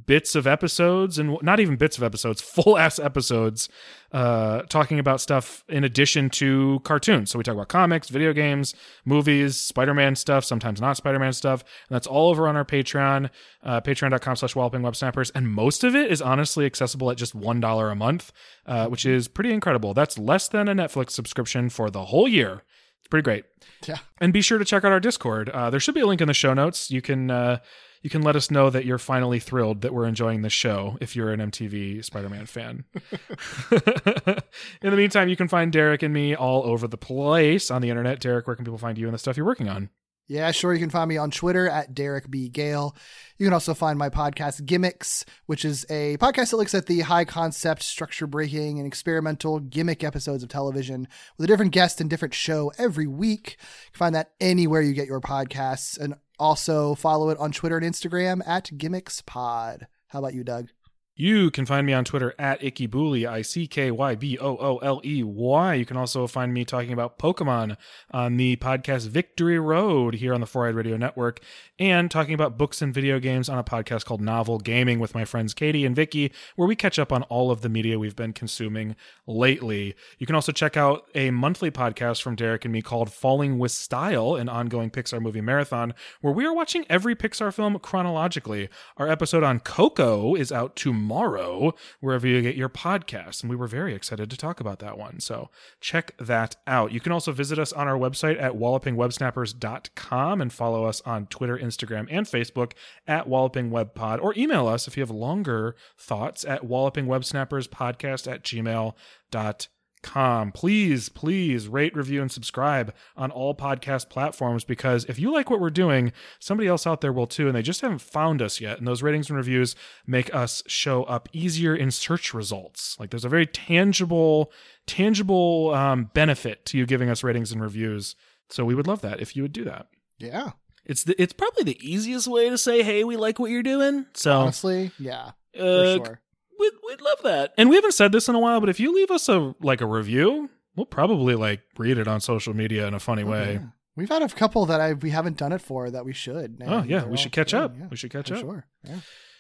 bits of episodes and not even bits of episodes, full ass episodes, uh, talking about stuff in addition to cartoons. So we talk about comics, video games, movies, Spider-Man stuff, sometimes not Spider-Man stuff. And that's all over on our Patreon, uh, patreon.com slash walloping web snappers. And most of it is honestly accessible at just $1 a month, uh, which is pretty incredible. That's less than a Netflix subscription for the whole year. It's pretty great. Yeah. And be sure to check out our Discord. Uh, there should be a link in the show notes. You can uh, you can let us know that you're finally thrilled that we're enjoying the show if you're an MTV Spider-Man fan. in the meantime, you can find Derek and me all over the place on the internet. Derek, where can people find you and the stuff you're working on? Yeah, sure. You can find me on Twitter at Derek B. Gale. You can also find my podcast, Gimmicks, which is a podcast that looks at the high concept, structure breaking, and experimental gimmick episodes of television with a different guest and different show every week. You can find that anywhere you get your podcasts. And also follow it on Twitter and Instagram at Gimmicks Pod. How about you, Doug? You can find me on Twitter at IckyBooley, I C K Y B O O L E Y. You can also find me talking about Pokemon on the podcast Victory Road here on the Four Eyed Radio Network, and talking about books and video games on a podcast called Novel Gaming with my friends Katie and Vicky, where we catch up on all of the media we've been consuming lately. You can also check out a monthly podcast from Derek and me called Falling with Style, an ongoing Pixar movie marathon, where we are watching every Pixar film chronologically. Our episode on Coco is out tomorrow tomorrow, wherever you get your podcasts. And we were very excited to talk about that one. So check that out. You can also visit us on our website at wallopingwebsnappers.com and follow us on Twitter, Instagram, and Facebook at wallopingwebpod, or email us if you have longer thoughts at wallopingwebsnapperspodcast at gmail.com com. Please, please rate, review, and subscribe on all podcast platforms because if you like what we're doing, somebody else out there will too, and they just haven't found us yet. And those ratings and reviews make us show up easier in search results. Like there's a very tangible, tangible um, benefit to you giving us ratings and reviews. So we would love that if you would do that. Yeah. It's the, it's probably the easiest way to say, "Hey, we like what you're doing." So Honestly, yeah. For uh, sure. We'd we'd love that. And we haven't said this in a while, but if you leave us a like a review, we'll probably like read it on social media in a funny way. Yeah. We've had a couple that I we haven't done it for that we should. Oh, and yeah, they're we should catch good, up. yeah, We should catch up. Sure. Yeah.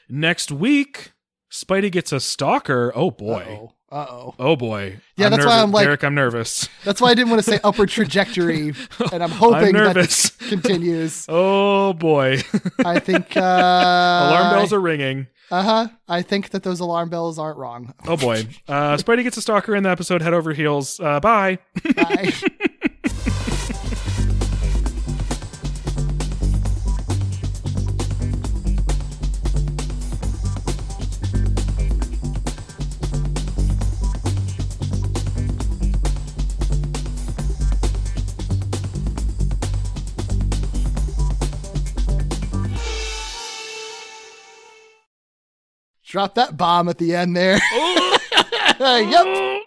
Next week, Spidey gets a stalker. Oh boy. Uh-oh. Uh-oh. Oh boy. Yeah, that's why I'm like- Derek, I'm nervous. That's why I didn't want to say upward trajectory, and I'm hoping that nervous. this continues. Oh boy. I think uh, Alarm bells are ringing. Uh huh. I think that those alarm bells aren't wrong. Oh boy. Uh, Spidey gets a stalker in the episode, head over heels. Uh, bye. Bye. Drop that bomb at the end there. yep.